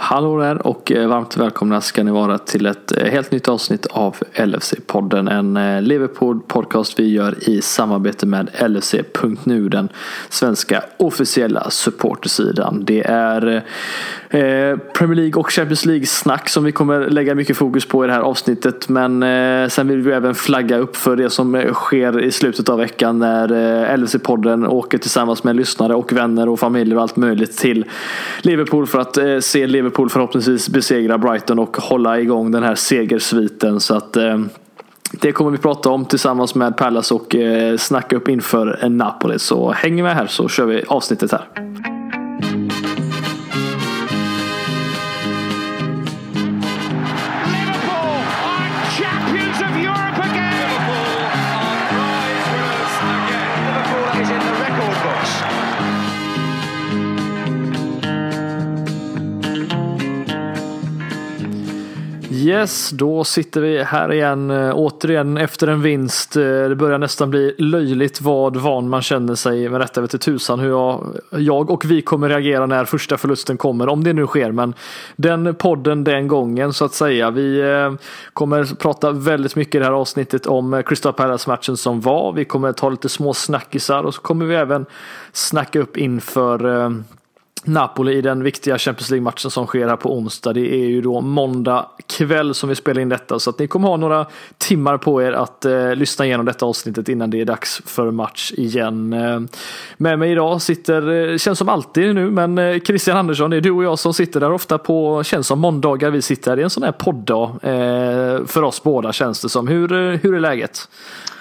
Hallå där och eh, varmt välkomna ska ni vara till ett eh, helt nytt avsnitt av LFC-podden. En eh, Liverpool-podcast vi gör i samarbete med LFC.nu, den svenska officiella supportersidan. Det är Eh, Premier League och Champions League-snack som vi kommer lägga mycket fokus på i det här avsnittet. Men eh, sen vill vi även flagga upp för det som eh, sker i slutet av veckan när LFC-podden åker tillsammans med lyssnare och vänner och familjer och allt möjligt till Liverpool för att se Liverpool förhoppningsvis besegra Brighton och hålla igång den här segersviten. Så att det kommer vi prata om tillsammans med Pallas och snacka upp inför Napoli. Så häng med här så kör vi avsnittet här. Yes, då sitter vi här igen. Eh, återigen efter en vinst. Eh, det börjar nästan bli löjligt vad van man känner sig. Med detta vet inte tusan hur jag, jag och vi kommer reagera när första förlusten kommer. Om det nu sker. Men den podden den gången så att säga. Vi eh, kommer prata väldigt mycket i det här avsnittet om Crystal Palace-matchen som var. Vi kommer ta lite små snackisar och så kommer vi även snacka upp inför Napoli i den viktiga Champions League-matchen som sker här på onsdag. Det är ju då måndag kväll som vi spelar in detta så att ni kommer ha några timmar på er att eh, lyssna igenom detta avsnittet innan det är dags för match igen. Eh, med mig idag sitter, eh, känns som alltid nu, men eh, Christian Andersson, det är du och jag som sitter där ofta på, känns som måndagar vi sitter här. Det är en sån här podddag eh, för oss båda känns det som. Hur, eh, hur är läget?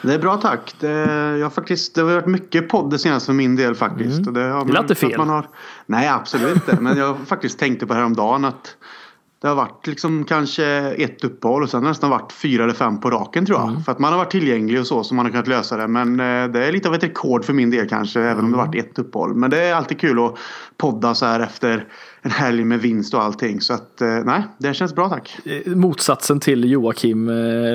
Det är bra tack. Det, jag faktiskt, det har varit mycket podd det senaste för min del faktiskt. Mm. det, har, det låter fel. Man har, nej absolut inte. Men jag faktiskt tänkte på häromdagen att det har varit liksom kanske ett uppehåll och sen har det nästan varit fyra eller fem på raken tror jag. Mm. För att man har varit tillgänglig och så så man har kunnat lösa det. Men eh, det är lite av ett rekord för min del kanske även om det varit ett uppehåll. Men det är alltid kul att podda så här efter en helg med vinst och allting. Så att eh, nej, det känns bra tack. Eh, motsatsen till Joakim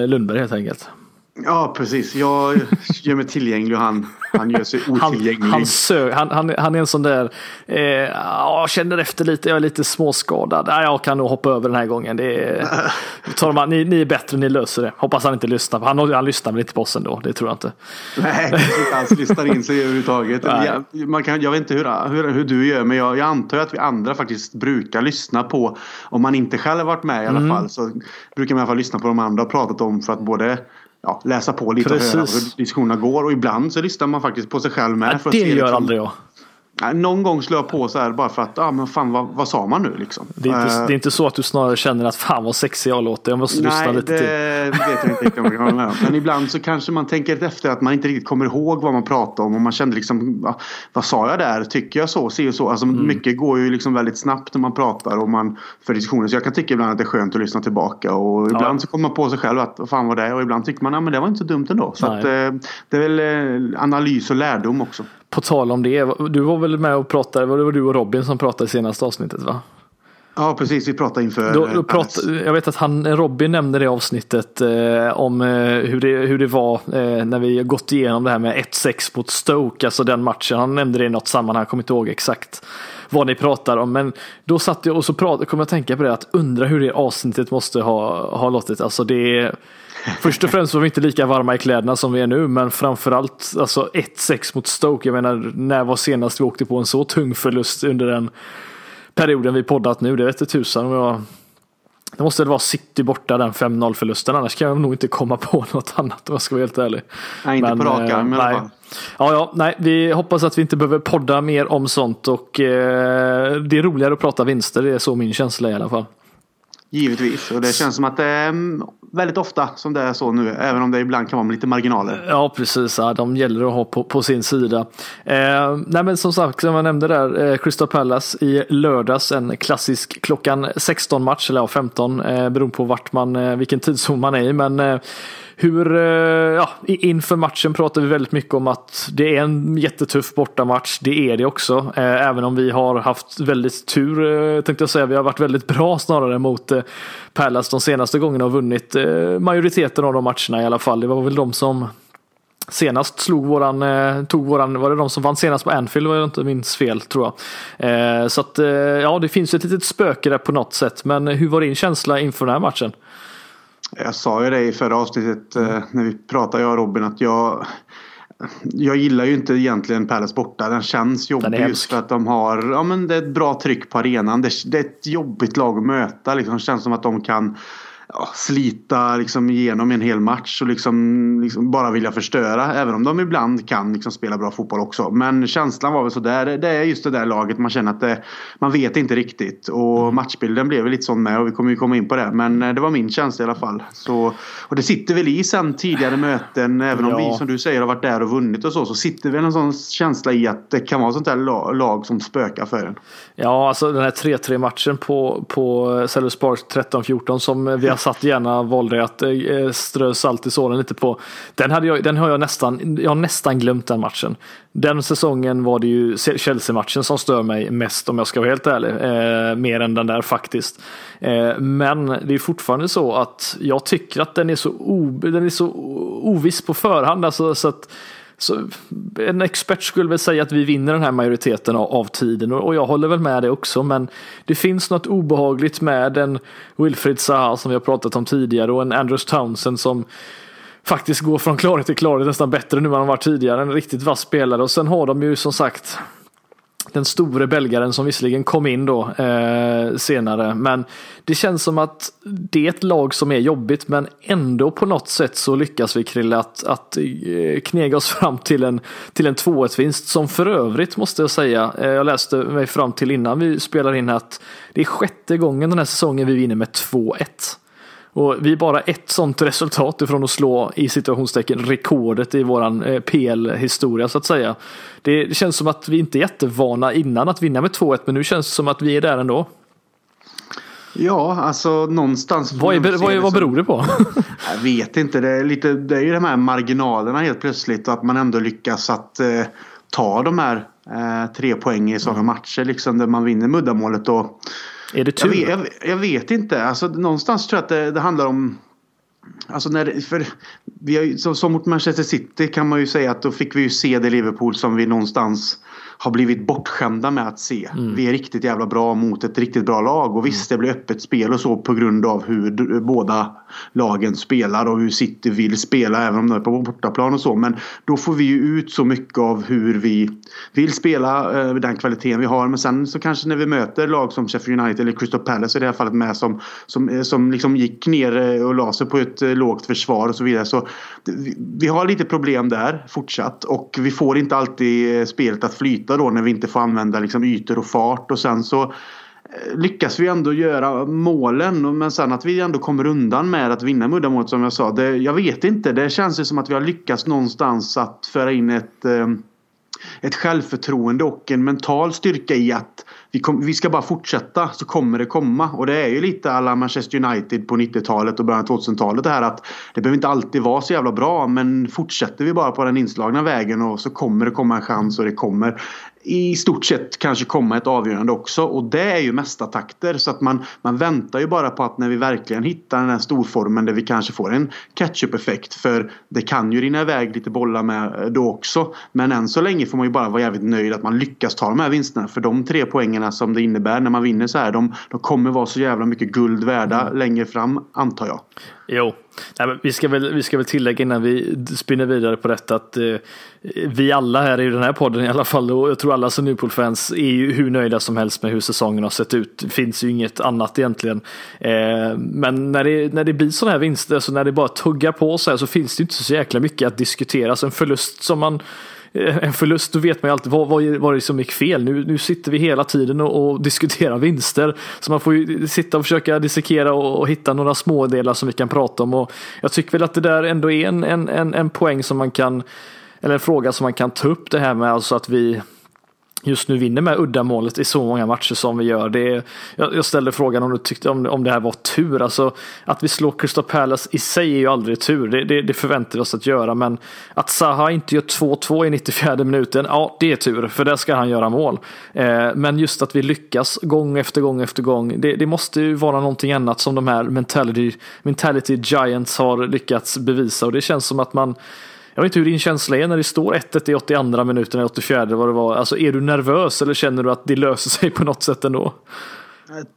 Lundberg helt enkelt. Ja, precis. Jag gör mig tillgänglig och han, han gör sig otillgänglig. Han, han, sö, han, han, han är en sån där, eh, jag känner efter lite, jag är lite småskadad. Ja, jag kan nog hoppa över den här gången. Det är, Torman, ni, ni är bättre, ni löser det. Hoppas han inte lyssnar. Han, han lyssnar väl inte på oss ändå, det tror jag inte. Nej, kanske inte alls lyssnar in sig överhuvudtaget. Jag, man kan, jag vet inte hur, hur, hur du gör, men jag, jag antar att vi andra faktiskt brukar lyssna på, om man inte själv varit med i alla mm. fall, så brukar man i alla fall lyssna på de andra och pratat om för att både ja, läsa på lite Precis. och höra hur diskussionerna går. Och ibland så lyssnar man faktiskt på sig själv med. Ja, för att det se, gör liksom, aldrig jag. Någon gång slår jag på så här bara för att, ja ah, men fan vad, vad sa man nu liksom? Det är, inte, uh, det är inte så att du snarare känner att fan vad sexig jag låter, jag måste nej, lyssna lite till. Nej, det vet jag inte riktigt om jag kan med Men ibland så kanske man tänker efter att man inte riktigt kommer ihåg vad man pratar om och man kände liksom, vad, vad sa jag där? Tycker jag så? Ser jag så? Alltså mm. mycket går ju liksom väldigt snabbt när man pratar och man för diskussioner. Så jag kan tycka ibland att det är skönt att lyssna tillbaka och ibland ja. så kommer man på sig själv att vad fan var det? Och ibland tycker man, att men det var inte så dumt ändå. Så att, eh, det är väl eh, analys och lärdom också. På tal om det, du var väl med och pratade, det var du och Robin som pratade i senaste avsnittet va? Ja precis, vi pratade inför. Då, då prat, jag vet att han, Robin nämnde det avsnittet eh, om eh, hur, det, hur det var eh, när vi gått igenom det här med 1-6 mot Stoke, alltså den matchen. Han nämnde det i något sammanhang, jag kommer inte ihåg exakt vad ni pratar om. Men då satt jag och så pratade, kom jag att tänka på det, att undra hur det avsnittet måste ha, ha låtit. Alltså det Först och främst var vi inte lika varma i kläderna som vi är nu, men framförallt alltså 1-6 mot Stoke. Jag menar, när var senast vi åkte på en så tung förlust under den perioden vi poddat nu? Det vete tusan jag det måste vara City borta den 5-0 förlusten annars kan jag nog inte komma på något annat om jag ska vara helt ärlig. Nej inte men, på rak arm i alla fall. Ja, ja, nej, vi hoppas att vi inte behöver podda mer om sånt och eh, det är roligare att prata vinster. Det är så min känsla i alla fall. Givetvis och det känns som att är väldigt ofta som det är så nu. Även om det ibland kan vara med lite marginaler. Ja precis, ja, de gäller att ha på, på sin sida. Eh, nej men som sagt, som jag nämnde där, eh, Crystal Palace i lördags. En klassisk klockan 16 match, eller ja 15 eh, beroende på vart man, eh, vilken tidszon man är i. Men eh, hur, eh, ja, inför matchen pratar vi väldigt mycket om att det är en jättetuff bortamatch. Det är det också. Eh, även om vi har haft väldigt tur, eh, tänkte jag säga. Vi har varit väldigt bra snarare mot Palace de senaste gångerna och vunnit majoriteten av de matcherna i alla fall. Det var väl de som senast slog våran, eh, tog våran, var det de som vann senast på Anfield var jag inte minns fel tror jag. Eh, så att ja, det finns ett litet spöke där på något sätt. Men hur var din känsla inför den här matchen? Jag sa ju det i förra avsnittet när vi pratade jag och Robin att jag jag gillar ju inte egentligen Palace borta. Den känns jobbig Den just för att de har ja, men det är ett bra tryck på arenan. Det, det är ett jobbigt lag att möta. Liksom. Det känns som att de kan ja, slita liksom igenom en hel match och liksom, liksom, bara vilja förstöra. Även om de ibland kan liksom spela bra fotboll också. Men känslan var väl sådär. Det är just det där laget man känner att det, man vet inte riktigt. Och mm. matchbilden blev väl lite sån med och vi kommer ju komma in på det. Men eh, det var min känsla i alla fall. Så, och det sitter väl i sen tidigare möten. Även om ja. vi som du säger har varit där och vunnit och så. Så sitter väl en sån känsla i att det kan vara sånt där lag som spökar för en. Ja, alltså den här 3-3 matchen på, på Sellers Park 13-14 som vi har satt gärna valde att eh, eh, strö salt i såren lite på. Den, hade jag, den har jag nästan, jag har nästan glömt den matchen. Den säsongen var det ju Chelsea-matchen som stör mig mest om jag ska vara helt ärlig. Eh, mer än den där faktiskt. Eh, men det är fortfarande så att jag tycker att den är så, o, den är så oviss på förhand. Alltså, så att så en expert skulle väl säga att vi vinner den här majoriteten av, av tiden och, och, jag håller väl med det också men det finns något obehagligt med en Wilfried Zaha som vi har pratat om tidigare och en Andrews Townsend som faktiskt går från klarhet till klarhet nästan bättre nu än han varit tidigare. En riktigt vass spelare och sen har de ju som sagt den store belgaren som visserligen kom in då eh, senare. Men det känns som att det är ett lag som är jobbigt men ändå på något sätt så lyckas vi Krille att, att eh, knega oss fram till en, till en 2-1 vinst som för övrigt måste jag säga, eh, jag läste mig fram till innan vi spelar in att det är sjätte gången den här säsongen vi vinner med 2-1. Och vi är bara ett sånt resultat ifrån att slå i situationstecken rekordet i våran eh, PL-historia så att säga. Det känns som att vi inte är jättevana innan att vinna med 2-1 men nu känns det som att vi är där ändå. Ja, alltså någonstans. Vad, är, vad, vad beror det på? jag vet inte. Det är, lite, det är ju de här marginalerna helt plötsligt och att man ändå lyckas att eh, ta de här eh, tre poäng i sådana mm. matcher liksom där man vinner muddamålet. Och, är det tur? Jag vet, jag, jag vet inte. Alltså, någonstans tror jag att det, det handlar om Alltså när, för vi har, så, som mot Manchester City kan man ju säga att då fick vi ju se det Liverpool som vi någonstans har blivit bortskämda med att se. Mm. Vi är riktigt jävla bra mot ett riktigt bra lag och visst mm. det blir öppet spel och så på grund av hur båda lagen spelar och hur City vill spela även om de är på bortaplan och så. Men då får vi ju ut så mycket av hur vi vill spela, eh, den kvaliteten vi har. Men sen så kanske när vi möter lag som Sheffield United eller Crystal Palace i det här fallet med som, som, eh, som liksom gick ner eh, och la sig på ett lågt försvar och så vidare. Så vi har lite problem där fortsatt och vi får inte alltid spelet att flyta då när vi inte får använda liksom ytor och fart och sen så eh, lyckas vi ändå göra målen. Men sen att vi ändå kommer undan med att vinna muddamålet som jag sa. Det, jag vet inte. Det känns ju som att vi har lyckats någonstans att föra in ett, eh, ett självförtroende och en mental styrka i att vi, kom, vi ska bara fortsätta så kommer det komma. Och det är ju lite alla Manchester United på 90-talet och början av 2000-talet det här att det behöver inte alltid vara så jävla bra men fortsätter vi bara på den inslagna vägen och så kommer det komma en chans och det kommer i stort sett kanske komma ett avgörande också. Och det är ju mesta takter så att man, man väntar ju bara på att när vi verkligen hittar den här storformen där vi kanske får en catch-up-effekt för det kan ju rinna iväg lite bollar med då också. Men än så länge får man ju bara vara jävligt nöjd att man lyckas ta de här vinsterna. För de tre poängerna som det innebär när man vinner så här de, de kommer vara så jävla mycket guld värda mm. längre fram antar jag. Jo, Nej, men vi, ska väl, vi ska väl tillägga innan vi spinner vidare på detta att eh, vi alla här i den här podden i alla fall och jag tror alla som Newpool-fans är ju hur nöjda som helst med hur säsongen har sett ut. Det finns ju inget annat egentligen. Eh, men när det, när det blir sådana här vinster, så alltså när det bara tuggar på så här så finns det inte så jäkla mycket att diskutera. Så en förlust som man Eh, en förlust, då vet man ju alltid vad, vad var det som gick fel. Nu, nu sitter vi hela tiden och, och diskuterar vinster. Så man får ju sitta och försöka dissekera och, och, hitta några smådelar som vi kan prata om. Och jag tycker väl att det där ändå är en, en, en, en poäng som man kan, eller en fråga som man kan ta upp det här med alltså att vi just nu vinner med uddamålet i så många matcher som vi gör. Det är, jag, ställde frågan om du tyckte om, om det här var tur. Alltså, att vi slår Crystal Palace i sig är ju aldrig tur. Det, det, det förväntar vi oss att göra. Men att Zaha inte gör 2-2 i 94 minuten, ja det är tur. För där ska han göra mål. Eh, men just att vi lyckas gång efter gång efter gång. Det, det måste ju vara någonting annat som de här mentality, mentality giants har lyckats bevisa. Och det känns som att man jag vet inte hur din känsla är när det står 1-1 i 82 minuten, eller 84 vad det var. Alltså är du nervös eller känner du att det löser sig på något sätt ändå?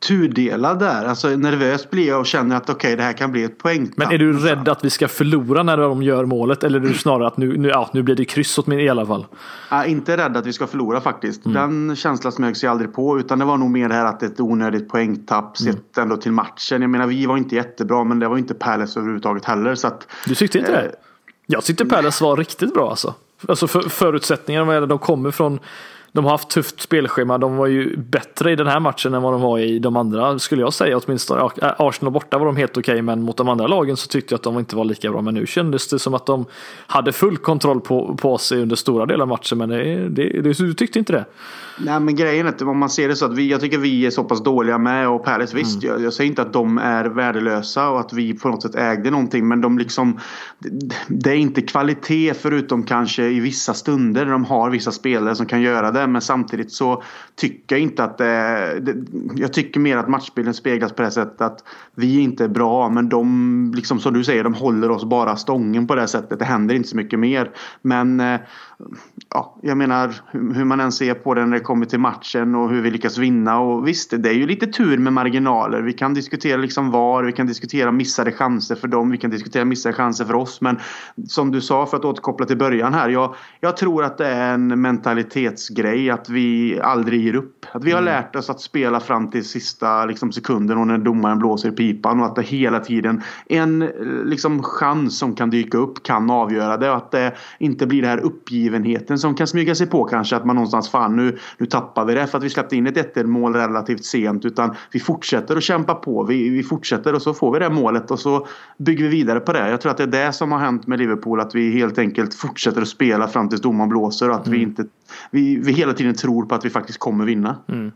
tudelad där. Alltså nervös blir jag och känner att okej okay, det här kan bli ett poäng. Men är du rädd att vi ska förlora när de gör målet? Eller är du snarare att nu, nu, ja, nu blir det kryss åt mig i alla fall? Jag är inte rädd att vi ska förlora faktiskt. Mm. Den känslan smög sig aldrig på. Utan det var nog mer det här att det är ett onödigt poängtapp mm. sett ändå till matchen. Jag menar vi var inte jättebra men det var inte Palace överhuvudtaget heller. Så att, du tyckte inte eh, det? Jag tyckte Palace var riktigt bra alltså. Alltså för, förutsättningarna vad de kommer från de har haft tufft spelschema. De var ju bättre i den här matchen än vad de var i de andra, skulle jag säga åtminstone. Arsenal borta var de helt okej, okay, men mot de andra lagen så tyckte jag att de inte var lika bra. Men nu kändes det som att de hade full kontroll på, på sig under stora delar av matchen. Men det, det, det, du tyckte inte det? Nej men grejen är att om man ser det så att vi, jag tycker vi är så pass dåliga med och Palace visst, mm. jag, jag, säger inte att de är värdelösa och att vi på något sätt ägde någonting men de liksom Det är inte kvalitet förutom kanske i vissa stunder när de har vissa spelare som kan göra det men samtidigt så tycker jag inte att det, det Jag tycker mer att matchbilden speglas på det sättet att vi inte är bra men de liksom som du säger de håller oss bara stången på det sättet. Det händer inte så mycket mer men eh, ja, jag menar hur man än ser på det när det kommer till matchen och hur vi lyckas vinna. Och visst, det är ju lite tur med marginaler. Vi kan diskutera liksom var, vi kan diskutera missade chanser för dem, vi kan diskutera missade chanser för oss. Men som du sa, för att återkoppla till början här. Jag, jag tror att det är en mentalitetsgrej att vi aldrig ger upp. Att vi har mm. lärt oss att spela fram till sista liksom, sekunden och när domaren blåser i pipan och att det hela tiden en liksom, chans som kan dyka upp kan avgöra det. Och att det inte blir det här uppgivenheten som kan smyga sig på kanske att man någonstans fan nu, nu tappar vi det för att vi släppte in ett 1 mål relativt sent utan vi fortsätter att kämpa på. Vi, vi fortsätter och så får vi det målet och så bygger vi vidare på det. Jag tror att det är det som har hänt med Liverpool att vi helt enkelt fortsätter att spela fram tills domaren blåser och att mm. vi inte vi, vi hela tiden tror på att vi faktiskt kommer vinna. Mm.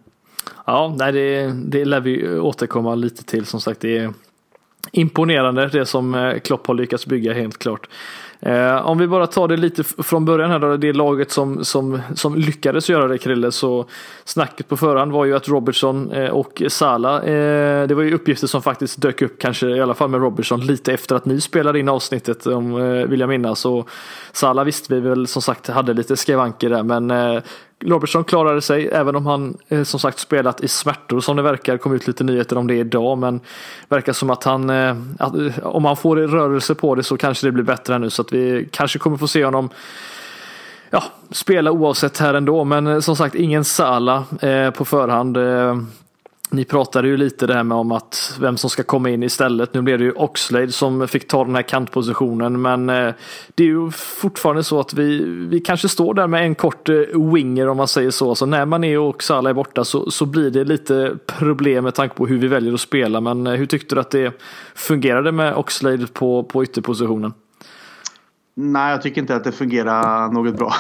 Ja, nej, det, det lär vi återkomma lite till som sagt. Det är imponerande det som eh, Klopp har lyckats bygga helt klart. Eh, om vi bara tar det lite från början här då, det laget som, som, som lyckades göra det Krille, så snacket på förhand var ju att Robertson eh, och Sala, eh, det var ju uppgifter som faktiskt dök upp, kanske i alla fall med Robertson, lite efter att ni spelade in avsnittet, om, eh, vill jag minnas. Och Sala visste vi väl som sagt hade lite skavanker där, men eh, Robertson klarade sig även om han eh, som sagt spelat i smärtor som det verkar. kom ut lite nyheter om det idag men verkar som att han eh, att, eh, om han får rörelse på det så kanske det blir bättre nu så att vi kanske kommer få se honom ja, spela oavsett här ändå men eh, som sagt ingen Sala eh, på förhand. Eh, ni pratade ju lite det här med om att vem som ska komma in istället. Nu blev det ju Oxlade som fick ta den här kantpositionen men eh, det är ju fortfarande så att vi, vi kanske står där med en kort eh, winger om man säger så. Så när man är och Salah är borta så, så blir det lite problem med tanke på hur vi väljer att spela. Men eh, hur tyckte du att det fungerade med Oxlade på, på ytterpositionen? Nej, jag tycker inte att det fungerar något bra.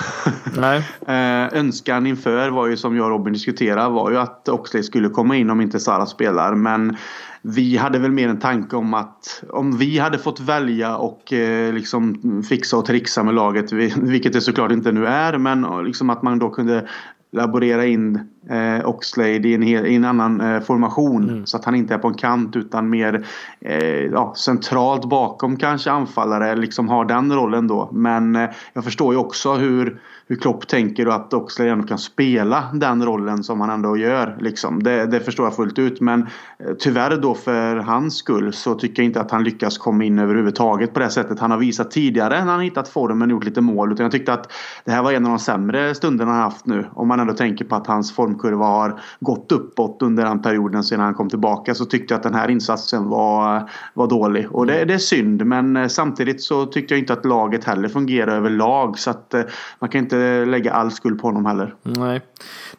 Nej. eh, önskan inför var ju som jag och Robin diskuterade var ju att Oxlade skulle komma in om inte Sara spelar. Men vi hade väl mer en tanke om att om vi hade fått välja och eh, liksom fixa och trixa med laget, vilket det såklart inte nu är, men liksom att man då kunde laborera in eh, Oxlade i en, hel, i en annan eh, formation. Mm. Så att han inte är på en kant utan mer eh, ja, centralt bakom kanske anfallare. Liksom har den rollen då. Men eh, jag förstår ju också hur hur Klopp tänker och att Oxlade ändå kan spela den rollen som han ändå gör. Liksom. Det, det, förstår jag fullt ut men eh, tyvärr då för hans skull så tycker jag inte att han lyckas komma in överhuvudtaget på det sättet han har visat tidigare när han hittat formen och gjort lite mål. Utan jag tyckte att det här var en av de sämre stunderna han haft nu. Om man ändå tänker på att hans formkurva har gått uppåt under den perioden sedan han kom tillbaka så tyckte jag att den här insatsen var, var dålig. Och det, det är synd men eh, samtidigt så tyckte jag inte att laget heller fungerar överlag så att eh, man kan inte lägga all skuld på honom heller. Nej,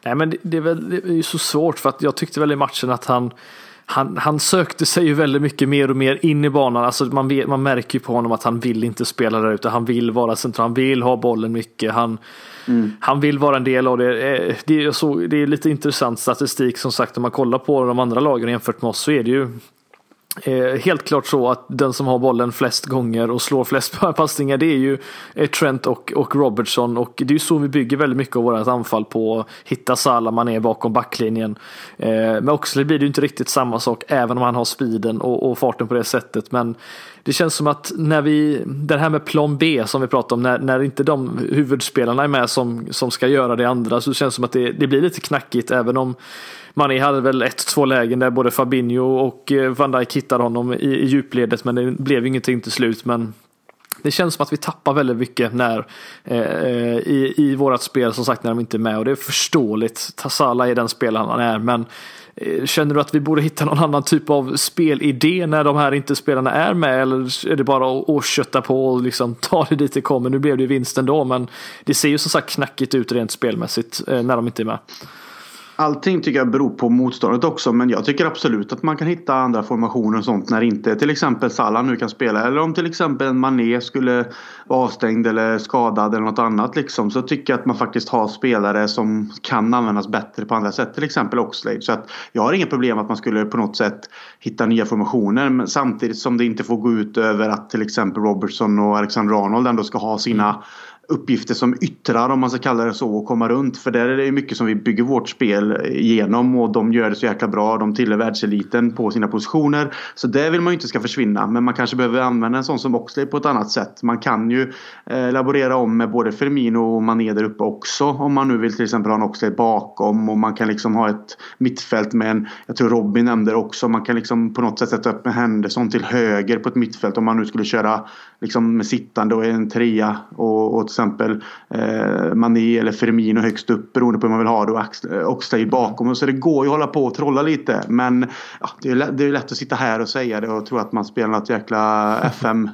Nej men det, det är väl det är så svårt för att jag tyckte väl i matchen att han han, han sökte sig ju väldigt mycket mer och mer in i banan. Alltså man, vet, man märker ju på honom att han vill inte spela där ute. Han vill vara central, han vill ha bollen mycket. Han, mm. han vill vara en del av det. Eh, det är, så, det är lite intressant statistik som sagt om man kollar på de andra lagen jämfört med oss så är det ju Eh, helt klart så att den som har bollen flest gånger och slår flest passningar det är ju eh, Trent och, och Robertson och det är ju så vi bygger väldigt mycket av vårat anfall på att hitta Salah man är bakom backlinjen. Eh, med Oxley blir det ju inte riktigt samma sak även om han har speeden och, och, farten på det sättet men det känns som att när vi, det här med plan B som vi pratade om, när, när inte de huvudspelarna är med som, som ska göra det andra så känns det som att det, det blir lite knackigt även om Mané hade väl ett, två lägen där både Fabinho och eh, Van Dijk hittade honom i, i djupledet men det blev ingenting till slut. Men det känns som att vi tappar väldigt mycket när, eh, eh, i, i vårat spel som sagt när de inte är med och det är förståeligt. Tassala är den spelaren han är men Eh, känner du att vi borde hitta någon annan typ av spelidé när de här inte spelarna är med eller är det bara att, kötta på och liksom ta det dit det kommer? Nu blev det vinst ändå men det ser ju som sagt knackigt ut rent spelmässigt eh, när de inte är med. Allting tycker jag beror på motståndet också men jag tycker absolut att man kan hitta andra formationer och sånt när inte till exempel Salah nu kan spela eller om till exempel Mané skulle vara avstängd eller skadad eller något annat liksom så tycker jag att man faktiskt har spelare som kan användas bättre på andra sätt till exempel Oxlade. Så att jag har inga problem att man skulle på något sätt hitta nya formationer men samtidigt som det inte får gå ut över att till exempel Robertson och Alexander Arnold ändå ska ha sina mm uppgifter som yttrar om man ska kalla det så och komma runt. För där är det mycket som vi bygger vårt spel igenom och de gör det så jäkla bra. De tillhör världseliten på sina positioner. Så det vill man ju inte ska försvinna. Men man kanske behöver använda en sån som Oxlade på ett annat sätt. Man kan ju eh, laborera om med både Firmino och Mané där uppe också. Om man nu vill till exempel ha en Oxlade bakom och man kan liksom ha ett mittfält med en, jag tror Robin nämnde det också, man kan liksom på något sätt sätta upp med Henderson till höger på ett mittfält om man nu skulle köra liksom med sittande och en trea och, och till exempel eh, Mané eller Firmino högst upp beroende på hur man vill ha det och Oxlade bakom. Så det går ju att hålla på och trolla lite men ja, det, är lätt, det är lätt att sitta här och säga det och tro att man spelar något jäkla FM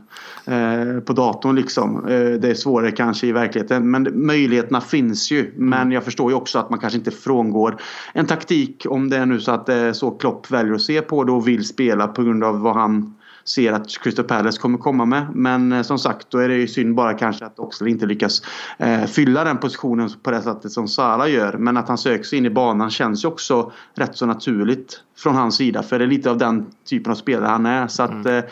eh, på datorn liksom. Eh, det är svårare kanske i verkligheten men möjligheterna finns ju. Men jag förstår ju också att man kanske inte frångår en taktik om det är nu så att det är så Klopp väljer att se på det och vill spela på grund av vad han ser att Crystal Palace kommer komma med. Men eh, som sagt, då är det ju synd bara kanske att Oxlade inte lyckas eh, fylla den positionen på det sättet som Sara gör. Men att han söker sig in i banan känns ju också rätt så naturligt från hans sida. För det är lite av den typen av spelare han är. Så att, mm. eh,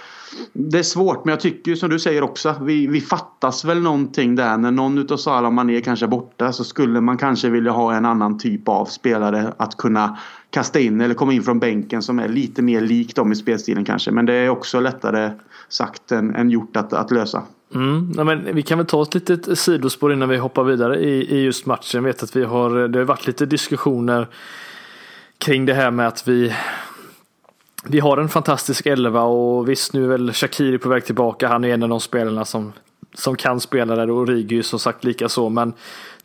det är svårt men jag tycker ju som du säger också. Vi, vi fattas väl någonting där. När någon utav Salah Mané kanske är borta så skulle man kanske vilja ha en annan typ av spelare att kunna kasta in eller komma in från bänken som är lite mer lik dem i spelstilen kanske. Men det är också lättare sagt än, än gjort att, att lösa. Mm, ja, men vi kan väl ta ett litet sidospår innan vi hoppar vidare i, i just matchen. Jag vet att vi har, det har varit lite diskussioner kring det här med att vi vi har en fantastisk elva och visst nu är väl Shakiri på väg tillbaka. Han är en av de spelarna som, som kan spela där och Rigi som sagt lika så. Men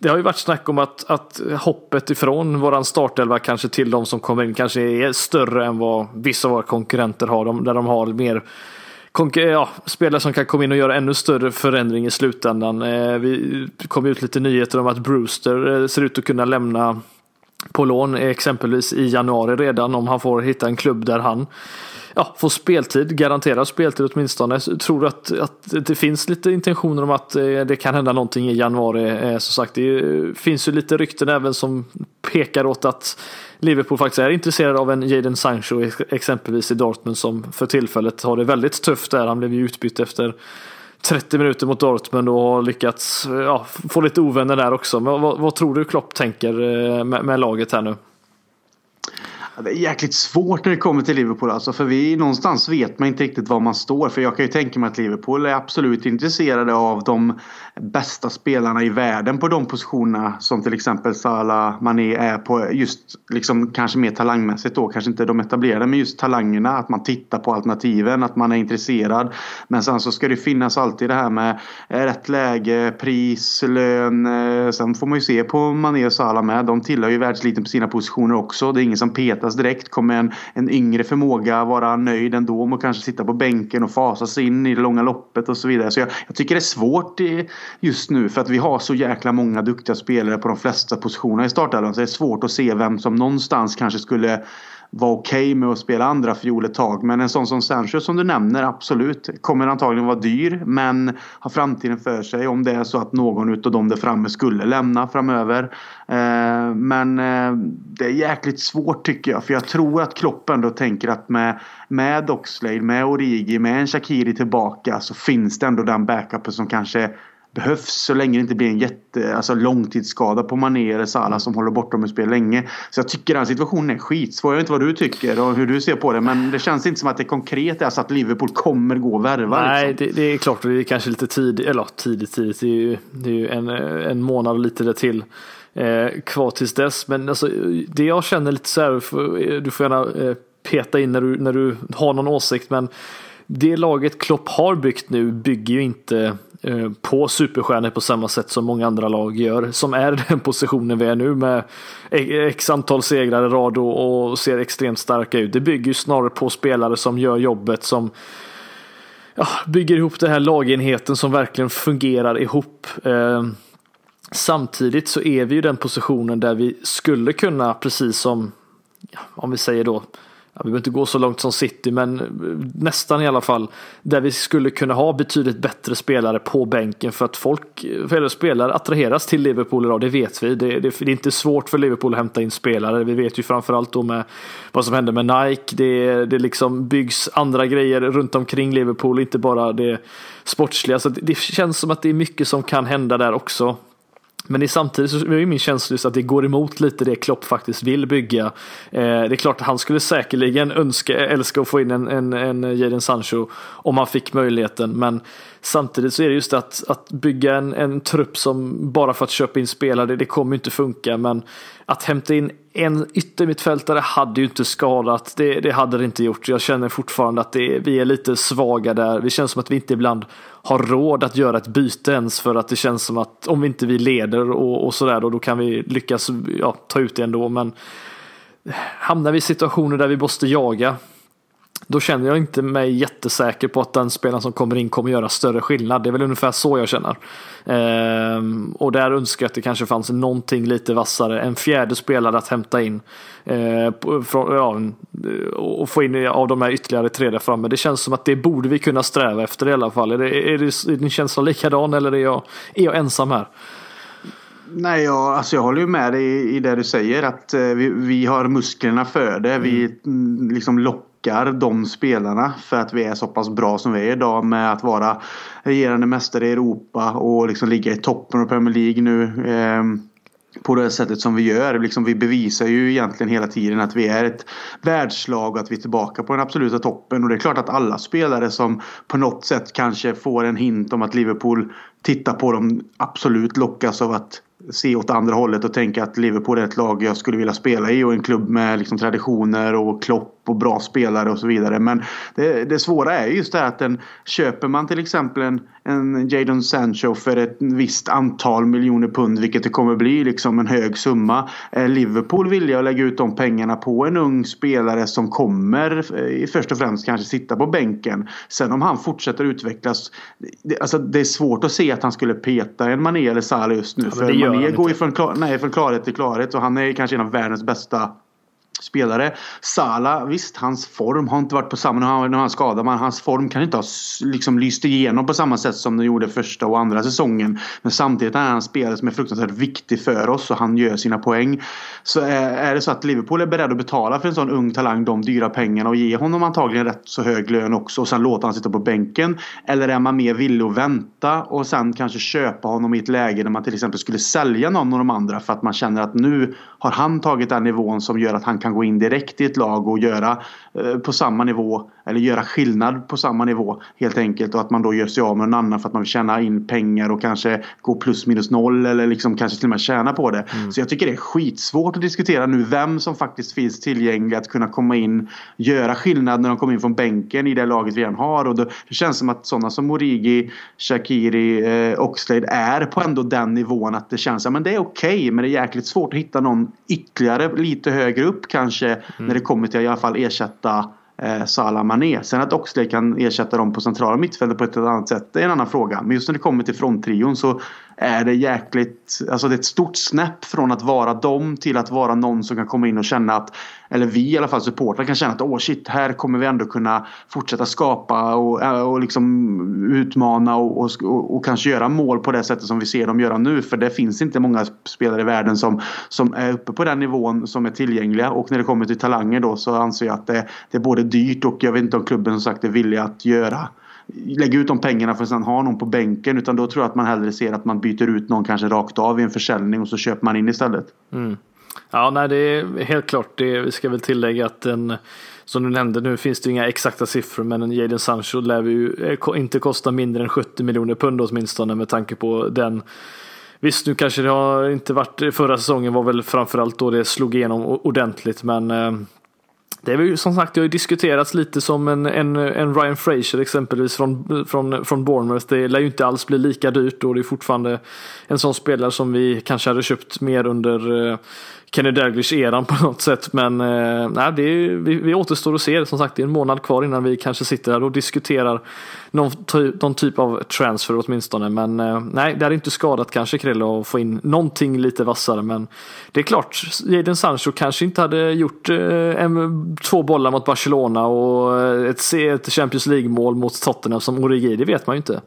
det har ju varit snack om att, att hoppet ifrån våran startelva kanske till de som kommer in kanske är större än vad vissa av våra konkurrenter har. De, där de har mer eh, ja, spelare som kan komma in och göra ännu större förändring i slutändan. Eh, vi kom ut lite nyheter om att Brewster eh, ser ut att kunna lämna på lån eh, exempelvis i januari redan om han får hitta en klubb där han ja, få speltid, garanterad speltid åtminstone. Jag tror att, att det finns lite intentioner om att eh, det kan hända någonting i januari. Eh, som sagt, det finns ju lite rykten även som pekar åt att Liverpool faktiskt är intresserad av en Jadon Sancho exempelvis i Dortmund som för tillfället har det väldigt tufft där. Han blev ju utbytt efter 30 minuter mot Dortmund och har lyckats ja, få lite ovänner där också. Men vad, vad tror du Klopp tänker eh, med, med laget här nu? Det är jäkligt svårt när det kommer till Liverpool alltså. För vi någonstans vet man inte riktigt var man står. För jag kan ju tänka mig att Liverpool är absolut intresserade av de bästa spelarna i världen på de positionerna. Som till exempel Salah, Mané är på just liksom kanske mer talangmässigt då. Kanske inte de etablerade men just talangerna. Att man tittar på alternativen, att man är intresserad. Men sen så ska det finnas alltid det här med eh, rätt läge, pris, lön. Eh, sen får man ju se på Mané och Salah med. De tillhör ju världsliten på sina positioner också. Det är ingen som petar petas direkt. Kommer en, en yngre förmåga vara nöjd ändå och kanske sitta på bänken och fasas in i det långa loppet och så vidare. Så jag, jag tycker det är svårt i, just nu för att vi har så jäkla många duktiga spelare på de flesta positionerna i startelvan så det är svårt att se vem som någonstans kanske skulle vara okej okay med att spela andra fiol ett tag. Men en sån som Sancho som du nämner, absolut. Kommer antagligen vara dyr men har framtiden för sig om det är så att någon utav dem där framme skulle lämna framöver. Eh, men eh, det är jäkligt svårt tycker jag. För jag tror att Klopp ändå tänker att med, med Oxlade, med Origi, med en Shakiri tillbaka så finns det ändå den backupen som kanske behövs så länge det inte blir en jätte, alltså långtidsskada på Mané eller Salah som håller borta med spel länge. Så jag tycker den situationen är skitsvår. Jag vet inte vad du tycker och hur du ser på det men det känns inte som att det konkret är så att Liverpool kommer gå och värva. Nej, liksom. det, det, är klart det är kanske lite tidigt, eller tidigt tidigt, det är ju, det är ju en, en månad och lite det till eh, kvar tills dess. Men alltså, det jag känner lite så här, du får gärna eh, peta in när du, när du har någon åsikt men det laget Klopp har byggt nu bygger ju inte Eh, Eh, på superstjärnor på samma sätt som många andra lag gör. Som är den positionen vi är nu med e- x antal segrar i rad och, ser extremt starka ut. Det bygger ju snarare på spelare som gör jobbet som ja, bygger ihop den här lagenheten som verkligen fungerar ihop. Eh, samtidigt så är vi ju den positionen där vi skulle kunna, precis som om vi säger då vi behöver inte gå så långt som City, men eh, nästan i alla fall. Där vi skulle kunna ha betydligt bättre spelare på bänken för att folk, eh, eller spelare attraheras till Liverpool idag, det vet vi. Det, det, det, är inte svårt för Liverpool att hämta in spelare. Vi vet ju framförallt då med vad som hände med Nike. Det, det liksom byggs andra grejer runt omkring Liverpool, inte bara det sportsliga. Så det känns som att det är mycket som kan hända där också. Men det är samtidigt så är min känsla just att det går emot lite det Klopp faktiskt vill bygga. Eh, det är klart att han skulle säkerligen önska, älska att få in en, en, en Jadon Sancho om han fick möjligheten. Men samtidigt så är det just att, att bygga en, en trupp som bara för att köpa in spelare, det kommer inte funka. Men att hämta in en yttermittfältare hade ju inte skadat. Det, det hade det inte gjort. Jag känner fortfarande att det, vi är lite svaga där. Det känns som att vi inte ibland har råd att göra ett byte ens för att det känns som att om vi inte vi leder och, och sådär då, då kan vi lyckas ja, ta ut det ändå. Men eh, hamnar vi i situationer där vi måste jaga då känner jag inte mig jättesäker på att den spelaren som kommer in kommer göra större skillnad. Det är väl ungefär så jag känner. Ehm, och där önskar jag att det kanske fanns någonting lite vassare. En fjärde spelare att hämta in. Ehm, från, ja, och få in av de här ytterligare tre där framme. Det känns som att det borde vi kunna sträva efter i alla fall. Är, det, är, det, är din känsla likadan eller är jag, är jag ensam här? Nej, jag, alltså jag håller ju med dig i, i det du säger att eh, vi, vi har musklerna för det. Vi mm, liksom lockar lockar de spelarna för att vi är så pass bra som vi är idag med att vara regerande mästare i Europa och liksom ligga i toppen av Premier League nu. Eh, på det sättet som vi gör. Liksom vi bevisar ju egentligen hela tiden att vi är ett världslag och att vi är tillbaka på den absoluta toppen. Och det är klart att alla spelare som på något sätt kanske får en hint om att Liverpool tittar på dem absolut lockas av att se åt andra hållet och tänka att Liverpool är ett lag jag skulle vilja spela i och en klubb med liksom traditioner och Klopp och bra spelare och så vidare. Men det, det svåra är just det här att den, köper man till exempel en, en Jadon Sancho för ett visst antal miljoner pund, vilket det kommer bli liksom en hög summa. Är Liverpool villiga att lägga ut de pengarna på en ung spelare som kommer eh, först och främst kanske sitta på bänken. Sen om han fortsätter utvecklas. Det, alltså det är svårt att se att han skulle peta en Mané eller Salah just nu. Ja, för Mané går ju från, klar, nej, från klarhet till klarhet och han är kanske en av världens bästa spelare. Sala, visst hans form har inte varit på samma, nu har han skadad, men hans form kan inte ha liksom lyst igenom på samma sätt som den gjorde första och andra säsongen. Men samtidigt är han en spelare som är fruktansvärt viktig för oss och han gör sina poäng. Så är det så att Liverpool är beredd att betala för en sån ung talang de dyra pengarna och ge honom antagligen rätt så hög lön också och sen låta han sitta på bänken. Eller är man mer villig att vänta och sen kanske köpa honom i ett läge där man till exempel skulle sälja någon av de andra för att man känner att nu har han tagit den nivån som gör att han kan gå in direkt i ett lag och göra eh, på samma nivå eller göra skillnad på samma nivå helt enkelt och att man då gör sig av med någon annan för att man vill tjäna in pengar och kanske gå plus minus noll eller liksom kanske till och med tjäna på det. Mm. Så jag tycker det är skitsvårt att diskutera nu vem som faktiskt finns tillgänglig att kunna komma in göra skillnad när de kommer in från bänken i det laget vi redan har och då, det känns som att sådana som Origi, Shakiri, eh, Oxlade är på ändå den nivån att det känns att det är okej okay, men det är jäkligt svårt att hitta någon ytterligare lite högre upp kanske mm. när det kommer till att i alla fall ersätta eh, Salah Mané. Sen att Oxlade kan ersätta dem på centrala mittfältet på ett annat sätt det är en annan fråga. Men just när det kommer till fronttrion så är det jäkligt, alltså det är ett stort snäpp från att vara dem till att vara någon som kan komma in och känna att eller vi i alla fall supportrar kan känna att åh oh shit, här kommer vi ändå kunna fortsätta skapa och, eh, och liksom utmana och, och, och, kanske göra mål på det sättet som vi ser dem göra nu. För det finns inte många spelare i världen som, som är uppe på den nivån som är tillgängliga. Och när det kommer till talanger då så anser jag att det, det är både dyrt och jag vet inte om klubben som sagt är villig att göra lägga ut de pengarna för att sedan ha någon på bänken. Utan då tror jag att man hellre ser att man byter ut någon kanske rakt av i en försäljning och så köper man in istället. Mm. Ja, nej, det är helt klart. Det, vi ska väl tillägga att den, som du nämnde, nu finns det inga exakta siffror, men en Jadon Sancho lär ju eh, inte kosta mindre än 70 miljoner pund åtminstone med tanke på den Visst, nu kanske det har inte varit, förra säsongen var väl framförallt då det slog igenom ordentligt, men eh, det är väl som sagt, det har ju diskuterats lite som en, en, en Ryan Fraser exempelvis från, från, från Bournemouth. Det lär ju inte alls bli lika dyrt och det är fortfarande en sån spelare som vi kanske hade köpt mer under eh, Kenny Dalglish-eran på något sätt. Men eh, nej, det är, vi, vi återstår att se. Som sagt, det är en månad kvar innan vi kanske sitter här och diskuterar någon, någon typ av transfer åtminstone. Men eh, nej, det hade inte skadat kanske Krille att få in någonting lite vassare. Men det är klart, Jadon Sancho kanske inte hade gjort eh, en, två bollar mot Barcelona och eh, ett, ett Champions League-mål mot Tottenham som Origi, det vet man ju inte.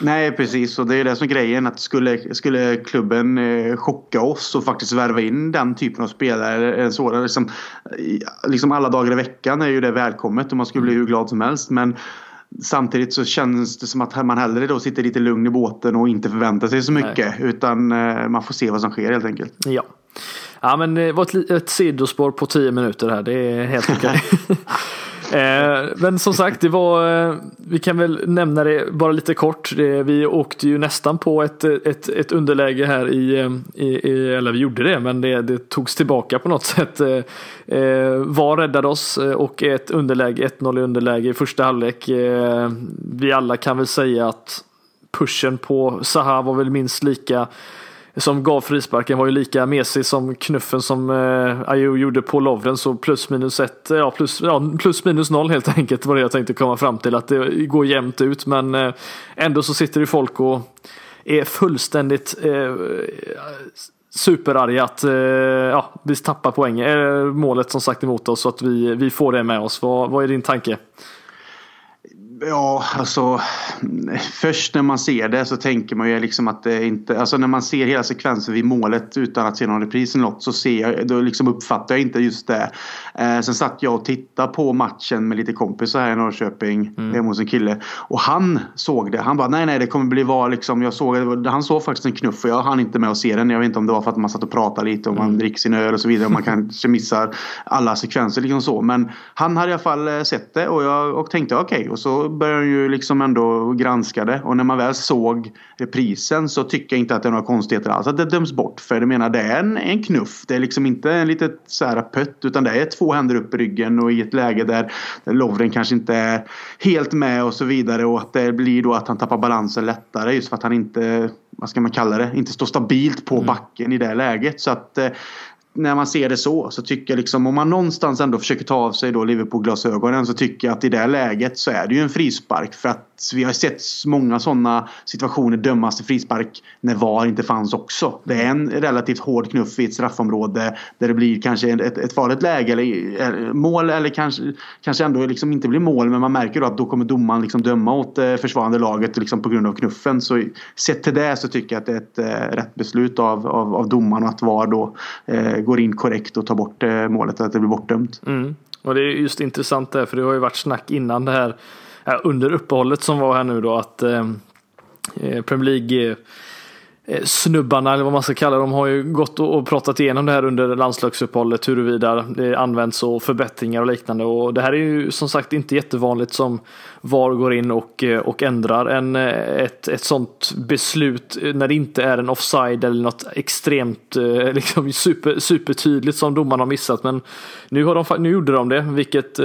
Nej precis och det är det som är grejen att skulle, skulle klubben eh, chocka oss och faktiskt värva in den typen av spelare. Sådan, liksom, liksom alla dagar i veckan är ju det välkommet och man skulle bli hur glad som helst. Men Samtidigt så känns det som att man hellre då sitter lite lugn i båten och inte förväntar sig så mycket. Nej. Utan eh, man får se vad som sker helt enkelt. Ja. Ja men det var ett, ett sidospår på tio minuter här. Det är helt okej. Eh, men som sagt, det var, eh, vi kan väl nämna det bara lite kort. vi åkte ju nästan på ett, ett, ett underläge här eh, i, i, eller vi gjorde det, men det, det togs tillbaka på något sätt. Eh, eh, VAR räddade oss och ett underläge, 1-0 i underläge i första halvlek. vi alla kan väl säga att pushen på Zaha var väl minst lika som gav frisparken var ju lika mesig som knuffen som eh, Ayew gjorde på Lovren så plus minus ett, ja plus, ja plus minus noll helt enkelt var det jag tänkte komma fram till att det går jämnt ut men eh, ändå så sitter det folk och är fullständigt eh, superarga att eh, ja, vi tappar poäng, eh, målet som sagt emot oss så att vi, vi får det med oss. Vad, vad är din tanke? Ja, alltså först när man ser det så tänker man ju liksom att det inte, alltså när man ser hela sekvensen vid målet utan att se någon repris eller något så ser jag, då liksom uppfattar jag inte just det. Eh, sen satt jag och tittade på matchen med lite kompisar här i Norrköping, mm. hemma hos en kille. Och han såg det. Han bara nej nej det kommer bli var liksom, jag såg, han såg faktiskt en knuff och jag hann inte med att se den. Jag vet inte om det var för att man satt och pratade lite och man mm. dricker sin öl och så vidare. Och man kanske missar alla sekvenser liksom så. Men han hade i alla fall eh, sett det och jag och tänkte okej okay. och så började ju liksom ändå granska det. Och när man väl såg reprisen så tycker jag inte att det är några konstigheter alls att det döms bort. För jag menar det är en, en knuff. Det är liksom inte en litet så här pött utan det är två händer upp i ryggen och i ett läge där, där Lovren kanske inte är helt med och så vidare. Och att det blir då att han tappar balansen lättare just för att han inte, vad ska man kalla det, inte står stabilt på mm. backen i det läget. Så att eh, när man ser det så så tycker jag liksom om man någonstans ändå försöker ta av sig då Liverpool-glasögonen så tycker jag att i det läget så är det ju en frispark för att vi har sett många sådana situationer dömas till frispark när VAR inte fanns också. Det är en relativt hård knuff i ett straffområde där det blir kanske ett, ett farligt läge eller eh, mål eller kanske, kanske ändå liksom inte blir mål men man märker då att då kommer domaren liksom döma åt det försvarande laget liksom på grund av knuffen. Så sett till det så tycker jag att det är ett eh, rätt beslut av, av, av domaren och att VAR då eh, går in korrekt och tar bort eh, målet, att det blir bortdömt. Mm. Och det är just intressant där, för det har ju varit snack innan det här, under uppehållet som var här nu då, att eh, eh Premier League Eh, Eh, snubbarna, eller vad man ska kalla dem, har ju gått och pratat igenom det här under landslagsuppehållet, huruvida det används och förbättringar och liknande. Och det här är ju som sagt inte jättevanligt som VAR går in och, eh, och ändrar en, eh, ett, ett sånt beslut när det inte är en offside eller något extremt liksom super, supertydligt som domarna har missat. Men nu, har de, nu gjorde de det, vilket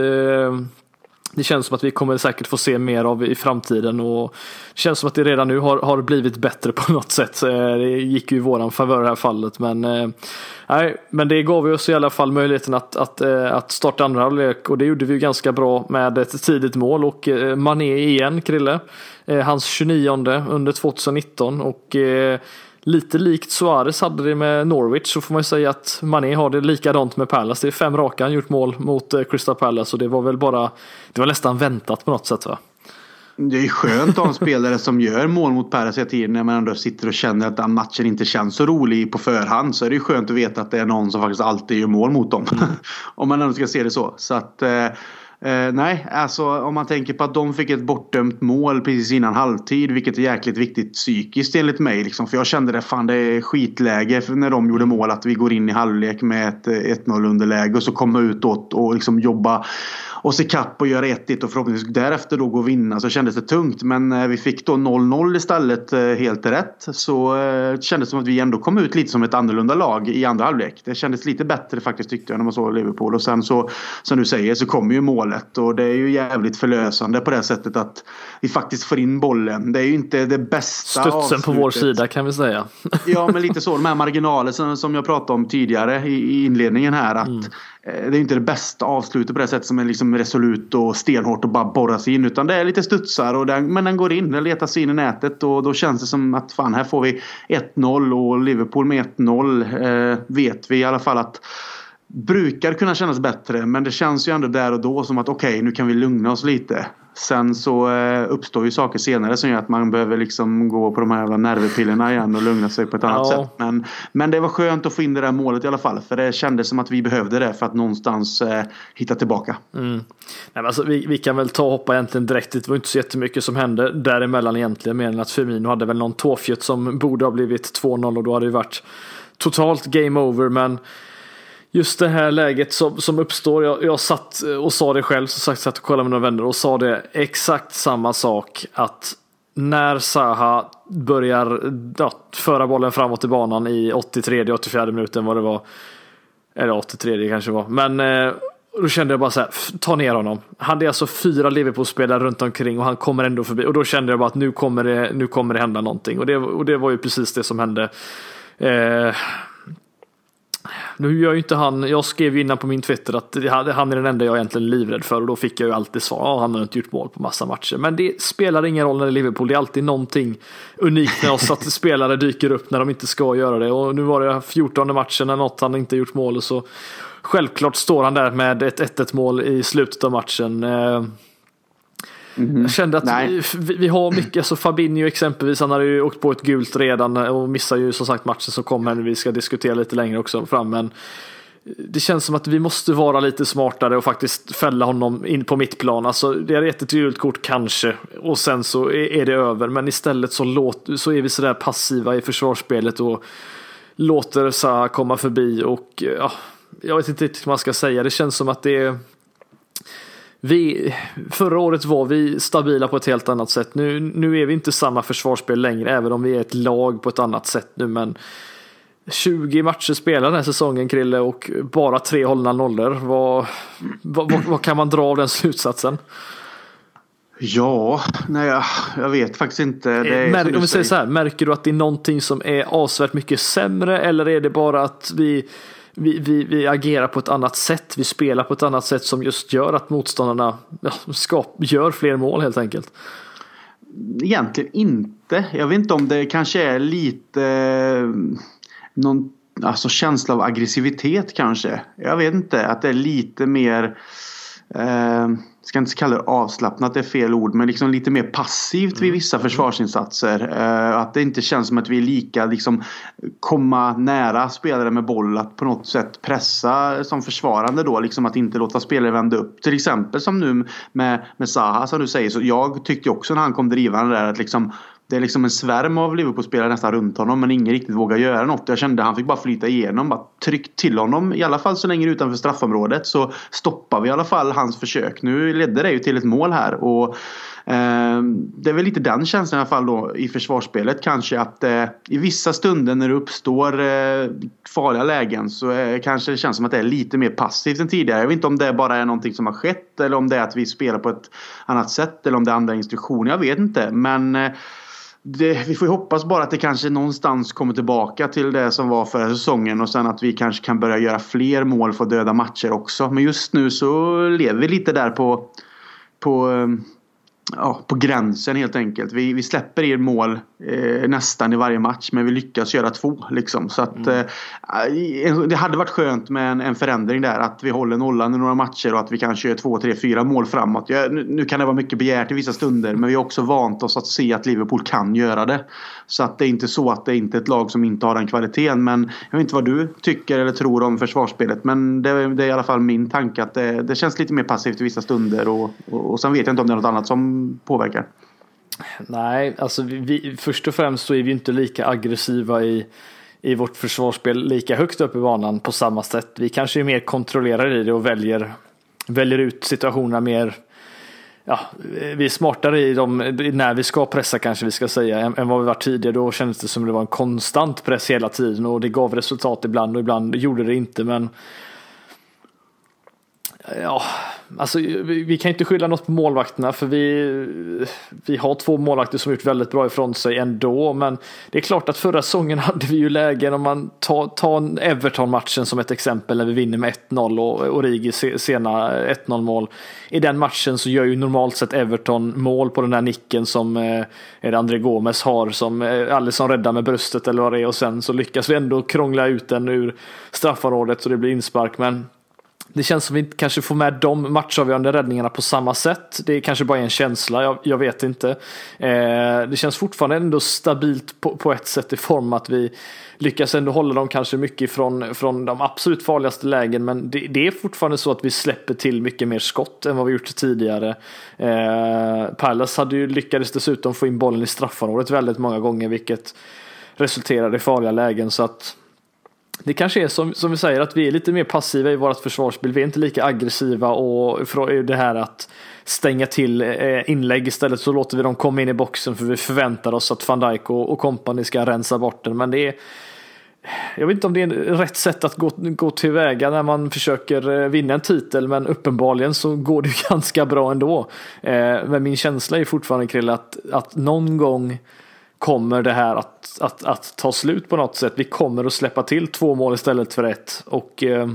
det känns som att vi kommer säkert få se mer av i framtiden och det känns som att det redan nu har, har blivit bättre på något sätt. Eh, det gick ju i våran favör i det här fallet men eh, nej, men det gav oss i alla fall möjligheten att, att, eh, att starta andra halvlek och det gjorde vi ju ganska bra med ett tidigt mål och Mané igen Krille. Hans 29 under 2019 och Lite likt Suarez hade det med Norwich så får man ju säga att Mané har det likadant med Palace. Det är fem raka han gjort mål mot eh, Crystal Palace och det var väl bara, det var nästan väntat på något sätt va? Det är skönt att ha en spelare som gör mål mot Palace hela tiden när man ändå sitter och känner att den matchen inte känns så rolig på förhand. Så är det ju skönt att veta att det är någon som faktiskt alltid gör mål mot dem. Mm. Om man ändå ska se det så. Så att eh, nej, alltså om man tänker på att de fick ett bortdömt mål precis innan halvtid. Vilket är jäkligt viktigt psykiskt enligt mig. Liksom, för jag kände det, fan det är skitläge när de gjorde mål. Att vi går in i halvlek med ett eh, 1-0 underläge och så komma utåt och liksom jobba och se kapp och göra 1-1 och förhoppningsvis därefter då gå och vinna så kändes det tungt. Men när vi fick då 0-0 istället eh, helt rätt så eh, kändes det som att vi ändå kom ut lite som ett annorlunda lag i andra halvlek. Det kändes lite bättre faktiskt tyckte jag när man såg Liverpool och sen så som du säger så kommer ju målet och det är ju jävligt förlösande på det sättet att vi faktiskt får in bollen. Det är ju inte det bästa Studsen avslutet. på vår sida kan vi säga. ja men lite så. De här marginalerna som jag pratade om tidigare i inledningen här att mm Eh, Eh, det är inte det bästa avslutet på det sättet som är liksom resolut och stenhårt och bara borras sig in. Utan det är lite studsar och den, men den går in. Den letar sig in i nätet och då känns det som att fan här får vi 1-0 och Liverpool med 1-0 eh, vet vi i alla fall att brukar kunna kännas bättre men det känns ju ändå där och då som att okej okay, nu kan vi lugna oss lite. Sen så eh, uppstår ju saker senare som gör att man behöver liksom gå på de här nervpillerna igen och lugna sig på ett annat ja. sätt. Men, men det var skönt att få in det där målet i alla fall. För det kändes som att vi behövde det för att någonstans eh, hitta tillbaka. Mm. Nej, men alltså, vi, vi kan väl ta och hoppa egentligen direkt Det var inte så jättemycket som hände däremellan egentligen. Mer än att Firmino hade väl någon tåfjutt som borde ha blivit 2-0 och då hade det varit totalt game over. Men just det här läget som, som uppstår. Jag, jag satt eh, och sa det själv, som sagt, satt och kollade med några vänner och sa det exakt samma sak. Att när Saha börjar ja, föra bollen framåt i banan i 83-84 minuten vad det var. Eller 83 kanske var. Men eh, då kände jag bara så här, ta ner honom. Han är alltså fyra Liverpool-spelare runt omkring och han kommer ändå förbi. Och då kände jag bara att nu kommer det, nu kommer det hända någonting. Och det, och det var ju precis det som hände. Eh, nu gör ju inte han, jag skrev ju innan på min Twitter att han är den enda jag egentligen är livrädd för och då fick jag ju alltid svar, ja, han har inte gjort mål på massa matcher. Men det spelar ingen roll när det är Liverpool, det är alltid någonting unikt med oss att spelare dyker upp när de inte ska göra det. Och nu var det 14 matchen när något han inte gjort mål och så självklart står han där med ett 1-1 mål i slutet av matchen. Eh, Mm. Jag kände att vi, vi, har mycket, alltså Fabinho exempelvis, han hade ju åkt på ett gult redan och missar ju som sagt matchen som kommer, vi ska diskutera lite längre också fram. Men det känns som att vi måste vara lite smartare och faktiskt fälla honom in på mitt plan. Alltså, det är ett gult kort kanske och sen så är det över. Men istället så, låt, så är vi sådär passiva i försvarsspelet och låter Zaha komma förbi och ja, jag vet inte riktigt vad man ska säga. Det känns som att det är vi, förra året var vi stabila på ett helt annat sätt. Nu, nu är vi inte samma försvarsspel längre, även om vi är ett lag på ett annat sätt nu. Men 20 matcher spelade den här säsongen Krille och bara tre hållna nollor. Vad, vad, vad, vad kan man dra av den slutsatsen? Ja, nej, jag, jag vet faktiskt inte. Mär, om vi säger så här, märker du att det är någonting som är avsevärt mycket sämre eller är det bara att vi vi, vi, vi agerar på ett annat sätt. Vi spelar på ett annat sätt som just gör att motståndarna ja, skap, gör fler mål helt enkelt. Egentligen inte. Jag vet inte om det kanske är lite eh, någon alltså känsla av aggressivitet kanske. Jag vet inte. Att det är lite mer eh, ska inte kalla det avslappnat, det är fel ord, men liksom lite mer passivt vid mm. vissa försvarsinsatser. Uh, att det inte känns som att vi är lika liksom komma nära spelare med boll, att på något sätt pressa som försvarande då, liksom att inte låta spelare vända upp. Till exempel som nu med, med Zaha som du säger, så jag tyckte också när han kom drivande där att liksom det är liksom en svärm av Liverpool-spelare nästan runt honom men ingen riktigt vågar göra något. Jag kände att han fick bara flyta igenom. Bara tryck till honom i alla fall så länge utanför straffområdet så stoppar vi i alla fall hans försök. Nu ledde det ju till ett mål här och eh, det är väl lite den känslan i alla fall då i försvarsspelet kanske att eh, i vissa stunder när det uppstår eh, farliga lägen så eh, kanske det känns som att det är lite mer passivt än tidigare. Jag vet inte om det bara är någonting som har skett eller om det är att vi spelar på ett annat sätt eller om det är andra instruktioner. Jag vet inte men eh, det, vi får hoppas bara att det kanske någonstans kommer tillbaka till det som var förra säsongen och sen att vi kanske kan börja göra fler mål för döda matcher också. Men just nu så lever vi lite där på, på eh, ja, på gränsen helt enkelt. Vi, vi släpper er mål eh, nästan i varje match men vi lyckas göra två. Liksom. Så att, mm. eh, det hade varit skönt med en, en, förändring där. Att vi håller nollan i några matcher och att vi kanske gör två, tre, fyra mål framåt. Ja, nu, nu, kan det vara mycket begärt i vissa stunder men vi har också vant oss att se att Liverpool kan göra det. Så att det är inte så att det är inte är ett lag som inte har den kvaliteten. Men jag vet inte vad du tycker eller tror om försvarsspelet. Men det, det är i alla fall min tanke att det, det känns lite mer passivt i vissa stunder. Och, och, och sen vet jag inte om det är något annat som påverkar? Nej, alltså vi, vi, först och främst så är vi inte lika aggressiva i, i vårt försvarsspel lika högt upp i banan på samma sätt. Vi kanske är mer kontrollerade i det och väljer, väljer ut situationerna mer Ja, vi är smartare i dem när vi ska pressa kanske vi ska säga än, än vad vi var tidigare. Då kändes det som det var en konstant press hela tiden och det gav resultat ibland och ibland gjorde det inte. Men Ja, alltså vi, vi kan inte skylla något på målvakterna för vi, vi har två målvakter som gjort väldigt bra ifrån sig ändå. Men det är klart att förra säsongen hade vi ju lägen om man tar, tar Everton-matchen som ett exempel när vi vinner med 1-0 och Origi sena 1-0 mål. I den matchen så gör ju normalt sett Everton mål på den där nicken som eh, är det André Gomes har som eh, Alisson räddar med bröstet eller vad det är och sen så lyckas vi ändå krångla ut den ur straffområdet så det blir inspark. Men det känns som vi inte kanske får med de matchavgörande räddningarna på samma sätt. Det är kanske bara en känsla, jag, jag vet inte. Eh, det känns fortfarande ändå stabilt på, på, ett sätt i form att vi lyckas ändå hålla dem kanske mycket från, från de absolut farligaste lägen. Men det, det, är fortfarande så att vi släpper till mycket mer skott än vad vi gjort tidigare. Eh, Palace hade ju lyckades dessutom få in bollen i straffområdet väldigt många gånger vilket resulterade i farliga lägen. så att det kanske är som, som vi säger att vi är lite mer passiva i vårt försvarsspel. Vi är inte lika aggressiva och det här att stänga till eh, inlägg istället så låter vi dem komma in i boxen för vi förväntar oss att van Dijk och, och company ska rensa bort den. Men det är jag vet inte om det är rätt sätt att gå, gå tillväga när man försöker eh, vinna en titel men uppenbarligen så går det ganska bra ändå. Eh, men min känsla är fortfarande Krille att, att någon gång kommer det här att, att, att ta slut på något sätt. Vi kommer att släppa till två mål istället för ett. Och eh,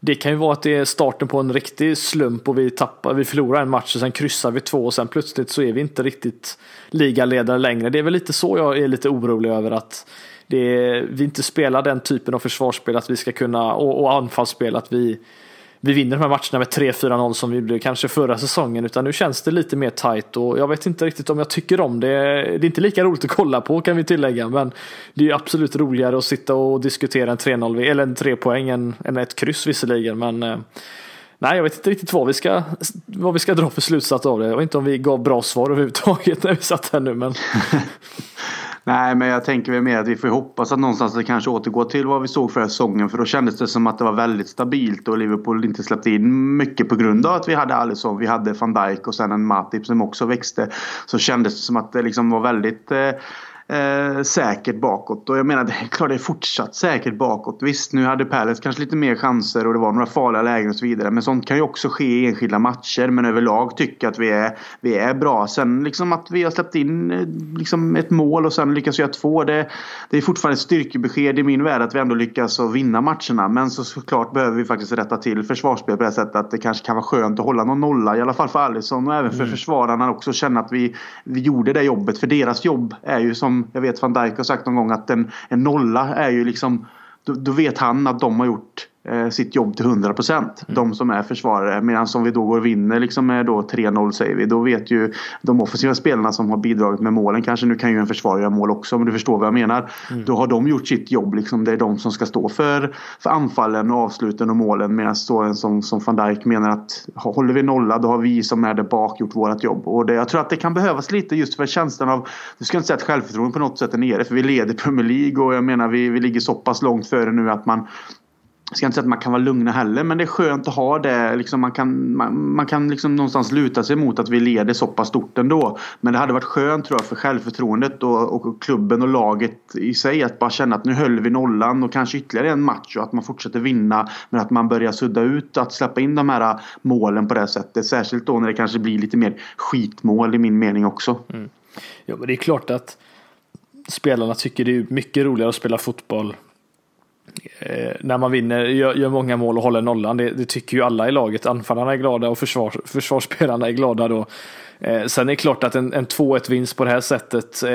det kan ju vara att det är starten på en riktig slump och vi tappar, vi förlorar en match och sen kryssar vi två och sen plötsligt så är vi inte riktigt ligaledare längre. Det är väl lite så jag är lite orolig över att det, vi inte spelar den typen av försvarsspel att vi ska kunna och, och anfallsspel att vi vi vinner de här matcherna med 3-4-0 som vi blev kanske förra säsongen utan nu känns det lite mer tight och jag vet inte riktigt om jag tycker om det. Det är inte lika roligt att kolla på kan vi tillägga men det är absolut roligare att sitta och diskutera en 3-0 eller en 3 poäng än, än ett kryss visserligen men eh, Nej, jag vet inte riktigt vad vi ska, vad vi ska dra för slutsats av det. Jag vet inte om vi gav bra svar överhuvudtaget när vi satt här nu men Nej, men jag tänker väl mer att vi får hoppas att någonstans det kanske återgår till vad vi såg förra säsongen. För då kändes det som att det var väldigt stabilt och Liverpool inte släppte in mycket på grund av att vi hade Alisson, vi hade van Dijk och sen en Matip som också växte. Så kändes det som att det liksom var väldigt eh, eh, säkert bakåt. Och jag menar, det är klart det är fortsatt säkert bakåt. Visst, nu hade Palace kanske lite mer chanser och det var några farliga lägen och så vidare. Men sånt kan ju också ske i enskilda matcher. Men överlag tycker jag att vi är, vi är bra. Sen liksom att vi har släppt in eh, liksom ett mål och sen lyckas göra två. Det, det är fortfarande ett styrkebesked i min värld att vi ändå lyckas vinna matcherna. Men så, såklart behöver vi faktiskt rätta till försvarsspel på det sättet att det kanske kan vara skönt att hålla någon nolla. I alla fall för Alisson och även för mm. försvararna också känna att vi, vi gjorde det jobbet. För deras jobb är ju som Liksom, jag vet van Dijk har sagt någon gång att en, en nolla är ju liksom då, då vet han att de har gjort sitt jobb till 100 procent. Mm. De som är försvarare. Medan om vi då går och vinner liksom med 3-0 säger vi. Då vet ju de offensiva spelarna som har bidragit med målen. Kanske nu kan ju en försvarare göra mål också. Men du förstår vad jag menar. Mm. Då har de gjort sitt jobb. Liksom. Det är de som ska stå för, för anfallen och avsluten och målen. Medan så en som, som van Dijk menar att håller vi nolla då har vi som är där bak gjort vårt jobb. Och det, jag tror att det kan behövas lite just för känslan av. Du ska inte säga att självförtroende på något sätt är nere. För vi leder Premier League och jag menar vi, vi ligger så pass långt före nu att man jag ska inte säga att man kan vara lugna heller men det är skönt att ha det. Liksom man kan, man, man kan liksom någonstans luta sig mot att vi leder så pass stort ändå. Men det hade varit skönt tror jag för självförtroendet och, och klubben och laget i sig att bara känna att nu höll vi nollan och kanske ytterligare en match och att man fortsätter vinna. Men att man börjar sudda ut att släppa in de här målen på det sättet. Särskilt då när det kanske blir lite mer skitmål i min mening också. Mm. Ja men det är klart att spelarna tycker det är mycket roligare att spela fotboll Eh, när man vinner, gör, gör, många mål och håller nollan. Det, det, tycker ju alla i laget. Anfallarna är glada och försvars, försvarsspelarna är glada då. Eh, sen är det klart att en, en 2-1 vinst på det här sättet, eh,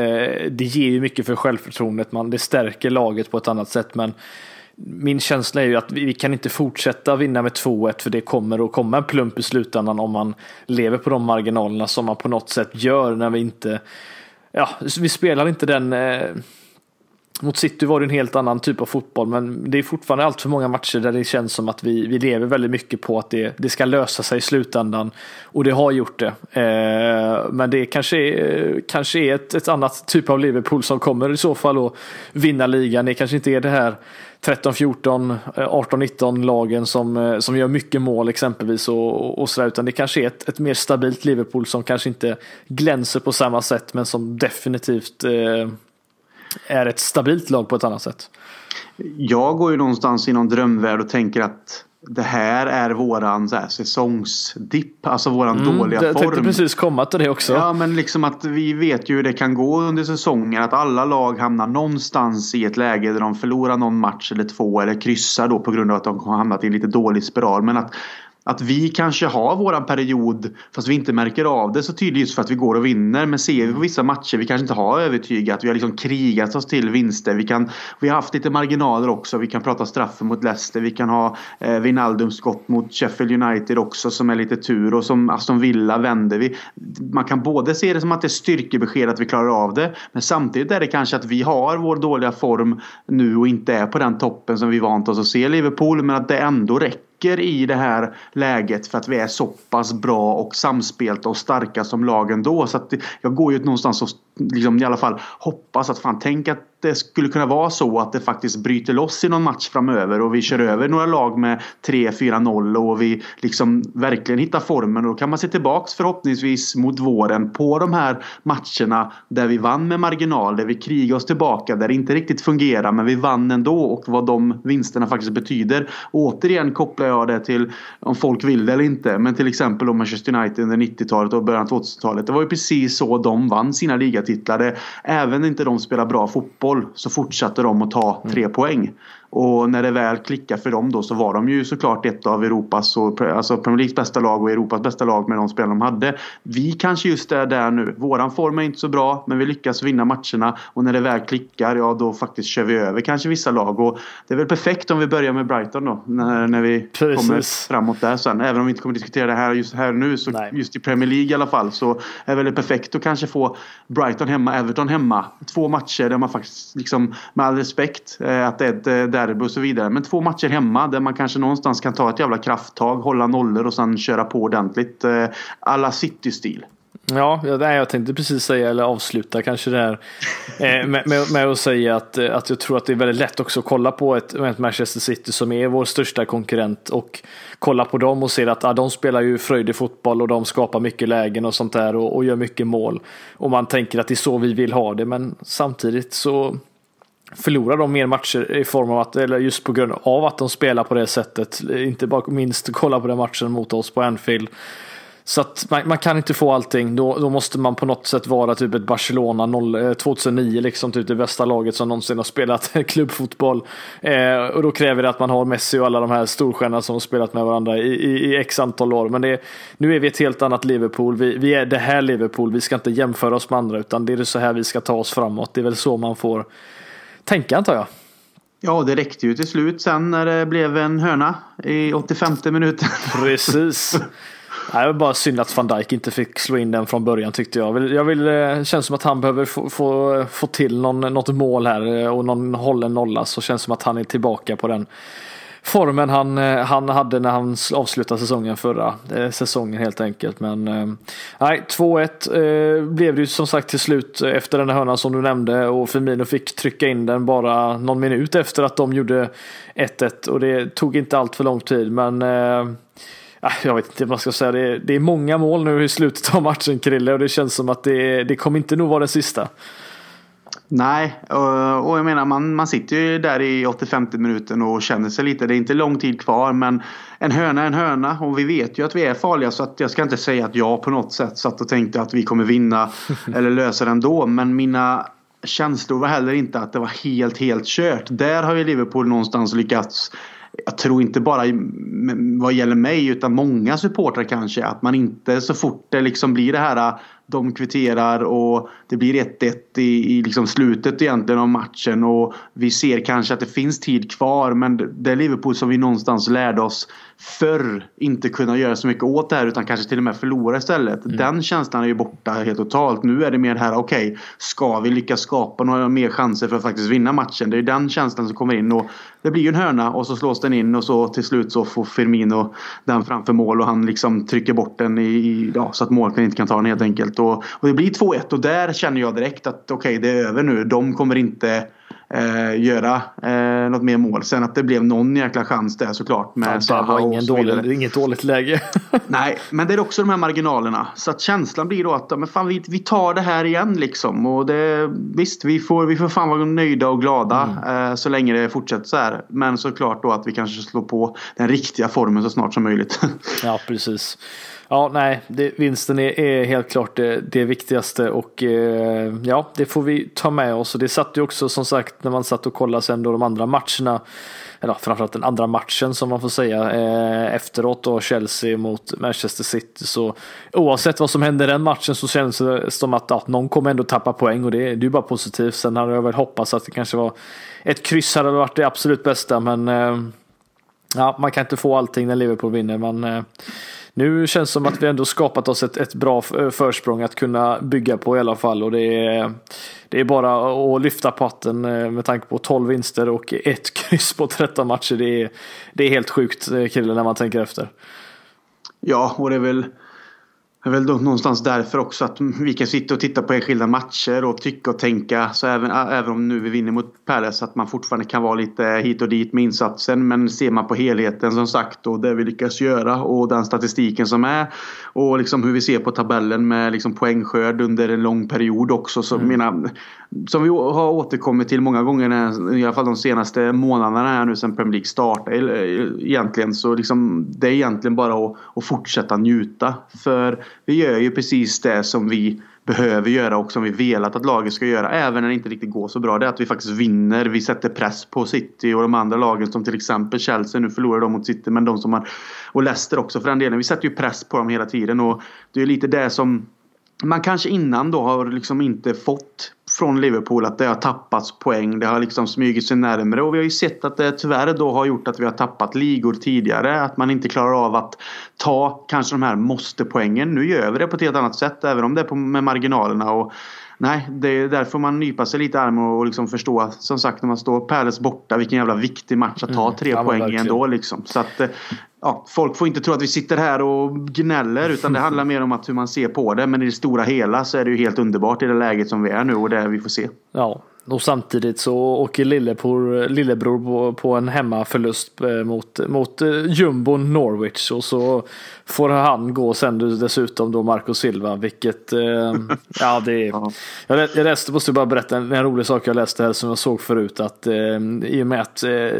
det ger ju mycket för självförtroendet. Man, det stärker laget på ett annat sätt. Men min känsla är ju att vi, vi kan inte fortsätta vinna med 2-1 för det kommer att komma en plump i slutändan om man lever på de marginalerna som man på något sätt gör när vi inte ja, vi spelar inte den eh, mot City var det en helt annan typ av fotboll men det är fortfarande allt för många matcher där det känns som att vi, vi lever väldigt mycket på att det, det ska lösa sig i slutändan och det har gjort det. Eh, men det kanske är, kanske är ett, ett annat typ av Liverpool som kommer i så fall att vinna ligan. Det kanske inte är det här 13, 14, 18, 19 lagen som, eh, som gör mycket mål exempelvis och, och sådär utan det kanske är ett, ett mer stabilt Liverpool som kanske inte glänser på samma sätt men som definitivt eh, är ett stabilt lag på ett annat sätt. Jag går ju någonstans i någon drömvärld och tänker att det här är våran så här, säsongsdipp, alltså våran mm, dåliga form. Jag tänkte precis komma till det också. Ja men liksom att vi vet ju hur det kan gå under säsongen. Att alla lag hamnar någonstans i ett läge där de förlorar någon match eller två eller kryssar då på grund av att de har hamnat i en lite dålig spiral. Men att att vi kanske har våran period fast vi inte märker av det så tydligt just för att vi går och vinner. Men ser vi på vissa matcher vi kanske inte har övertygat. Vi har liksom krigat oss till vinster. Vi, kan, vi har haft lite marginaler också. Vi kan prata straffen mot Leicester. Vi kan ha eh, Wijnaldums skott mot Sheffield United också som är lite tur. Och som Aston Villa vänder vi. Man kan både se det som att det är styrkebesked att vi klarar av det. Men samtidigt är det kanske att vi har vår dåliga form nu och inte är på den toppen som vi vant oss att se Liverpool. Men att det ändå räcker räcker i det här läget för att vi är så pass bra och samspelta och starka som lagen då. Så att jag går ju någonstans och liksom i alla fall hoppas att fan tänk att det skulle kunna vara så att det faktiskt bryter loss i någon match framöver och vi kör över några lag med 3-4-0 och vi liksom verkligen hittar formen. Och då kan man se tillbaks förhoppningsvis mot våren på de här matcherna där vi vann med marginal, där vi krigade oss tillbaka, där det inte riktigt fungerar men vi vann ändå och vad de vinsterna faktiskt betyder. Och återigen kopplar jag det till om folk vill det eller inte. Men till exempel om Manchester United under 90-talet och början av 2000-talet. Det var ju precis så de vann sina ligatitlar. Även inte de spelar bra fotboll så fortsatte de att ta tre mm. poäng. Och när det väl klickade för dem då så var de ju såklart ett av Europas och alltså Premier Leagues bästa lag och Europas bästa lag med de spelare de hade. Vi kanske just är där nu. Våran form är inte så bra men vi lyckas vinna matcherna och när det väl klickar ja då faktiskt kör vi över kanske vissa lag och det är väl perfekt om vi börjar med Brighton då när, när vi Precis. kommer framåt där sen. Även om vi inte kommer diskutera det här just här nu så Nej. just i Premier League i alla fall så är det väl perfekt att kanske få Brighton hemma, Everton hemma. Två matcher där man faktiskt liksom med all respekt eh, att det är ett eh, derby och så vidare. Men två matcher hemma där man kanske någonstans kan ta ett jävla krafttag, hålla nollor och sen köra på ordentligt. Eh, alla City-stil. Ja, jag tänkte precis säga, eller avsluta kanske det här eh, med, med, med, att säga att, eh, att jag tror att det är väldigt lätt också att kolla på ett, ett Manchester City som är vår största konkurrent och kolla på dem och se att ah, de spelar ju fröjdig fotboll och de skapar mycket lägen och sånt där och, och gör mycket mål. Och man tänker att det är så vi vill ha det, men samtidigt så förlorar de mer matcher i form av att, eller just på grund av att de spelar på det sättet. Inte bara minst kolla på den matchen mot oss på Anfield. Så att man, man, kan inte få allting. Då, då måste man på något sätt vara typ ett Barcelona 0, 2009, eh, liksom typ det bästa laget som någonsin har spelat klubbfotboll. Eh, och då kräver det att man har Messi och alla de här storstjärnorna som har spelat med varandra i, i, i x antal år. Men det, nu är vi ett helt annat Liverpool. Vi, vi, är det här Liverpool. Vi ska inte jämföra oss med andra utan det är så här vi ska ta oss framåt. Det är väl så man får tänka antar jag. Ja, det räckte ju till slut sen när det blev en hörna i 85 minuten. Precis. det var bara synd att van Dijk inte fick slå in den från början tyckte jag. Jag vill, det eh, känns som att han behöver få, få, få till någon, något mål här eh, och någon hållen nolla så känns det som att han är tillbaka på den formen han, eh, han hade när han avslutade säsongen förra eh, säsongen helt enkelt. Men eh, nej, 2-1 eh, blev det ju som sagt till slut efter den där hörnan som du nämnde och Firmino fick trycka in den bara någon minut efter att de gjorde 1-1 och det tog inte allt för lång tid men eh, äh, jag vet inte vad man ska säga. Det är, det är många mål nu i slutet av matchen Krille och det känns som att det, det kommer inte nog vara den sista. Nej, och jag menar man, man sitter ju där i 85 minuten och känner sig lite. Det är inte lång tid kvar men en höna är en höna och vi vet ju att vi är farliga så att jag ska inte säga att jag på något sätt satt och tänkte att vi kommer vinna eller lösa det ändå. Men mina känslor var heller inte att det var helt, helt kört. Där har ju Liverpool någonstans lyckats jag tror inte bara vad gäller mig utan många supportrar kanske att man inte så fort det liksom blir det här de kvitterar och det blir 1-1 i, i liksom slutet egentligen av matchen och vi ser kanske att det finns tid kvar men det är Liverpool som vi någonstans lärde oss förr inte kunna göra så mycket åt det här utan kanske till och med förlora istället. Mm. Den känslan är ju borta helt totalt. Nu är det mer här, okej, okay, ska vi lyckas skapa några mer chanser för att faktiskt vinna matchen? Det är den känslan som kommer in och det blir ju en hörna och så slås den in och så till slut så får Firmino den framför mål och han liksom trycker bort den i, ja, så att målvakten inte kan ta den helt enkelt. Och, och det blir 2-1 och där känner jag direkt att okej, okay, det är över nu. De kommer inte eh, göra eh, något mer mål. Sen att det blev någon jäkla chans där såklart. Med ja, det var ingen dålig, inget dåligt läge. Nej, men det är också de här marginalerna. Så att känslan blir då att men fan, vi, vi tar det här igen liksom. Och det, visst, vi får, vi får fan vara nöjda och glada mm. eh, så länge det fortsätter så här. Men såklart då att vi kanske slår på den riktiga formen så snart som möjligt. ja, precis. Ja, nej, det, vinsten är, är, helt klart det, det viktigaste och eh, ja, det får vi ta med oss. Och det satt ju också som sagt när man satt och kollade sen då de andra matcherna, eller framförallt den andra matchen som man får säga eh, efteråt då Chelsea mot Manchester City. Så oavsett vad som hände i den matchen så känns det som att ja, någon kommer ändå tappa poäng och det, det är ju bara positivt. Sen hade jag väl hoppats att det kanske var ett kryss hade varit det absolut bästa men eh, ja, man kan inte få allting när Liverpool vinner. Man, eh, nu känns det som att vi ändå skapat oss ett, ett bra eh, försprång att kunna bygga på i alla fall och det är, det är bara att lyfta på hatten eh, med tanke på 12 vinster och ett kryss på 13 matcher. Det är, det är helt sjukt eh, Krille när man tänker efter. Ja, och det är väl är väl någonstans därför också att vi kan sitta och titta på enskilda matcher och tycka och tänka. Så även, även om nu vi vinner mot Palace att man fortfarande kan vara lite hit och dit med insatsen. Men ser man på helheten som sagt och det vi lyckas göra och den statistiken som är. Och liksom hur vi ser på tabellen med liksom poängskörd under en lång period också. Så mm. menar, som vi har återkommit till många gånger, i alla fall de senaste månaderna här nu sedan Premier League startade. Eh, egentligen så liksom, det är egentligen bara att, att fortsätta njuta. För vi gör ju precis det som vi behöver göra och som vi velat att laget ska göra. Även när det inte riktigt går så bra. Det är att vi faktiskt vinner. Vi sätter press på City och de andra lagen som till exempel Chelsea. Nu förlorar de mot City men de som har... Och Leicester också för den delen. Vi sätter ju press på dem hela tiden och det är lite det som man kanske innan då har liksom inte fått från Liverpool att det har tappats poäng. Det har liksom smugit sig närmre. och vi har ju sett att det tyvärr då har gjort att vi har tappat ligor tidigare. Att man inte klarar av att ta kanske de här måste-poängen. Nu gör vi det på ett helt annat sätt även om det är på, med marginalerna. Och, nej, det är därför man nypa sig lite i armen och liksom förstå. Som sagt när man står Palace borta vilken jävla viktig match att ta mm, tre mm, poäng ändå liksom. Så att eh, ja, folk får inte tro att vi sitter här och gnäller utan det handlar mer om att hur man ser på det. Men i det stora hela så är det ju helt underbart i det läget som vi är nu och det vi får se. Ja, och samtidigt så åker Lillebror, Lillebror på, på en hemmaförlust eh, mot, mot eh, jumbon Norwich. Och så får han gå sen dessutom då Marco Silva vilket eh, ja det är ja. jag, jag läste, måste bara berätta en, en rolig sak jag läste här som jag såg förut att i och med att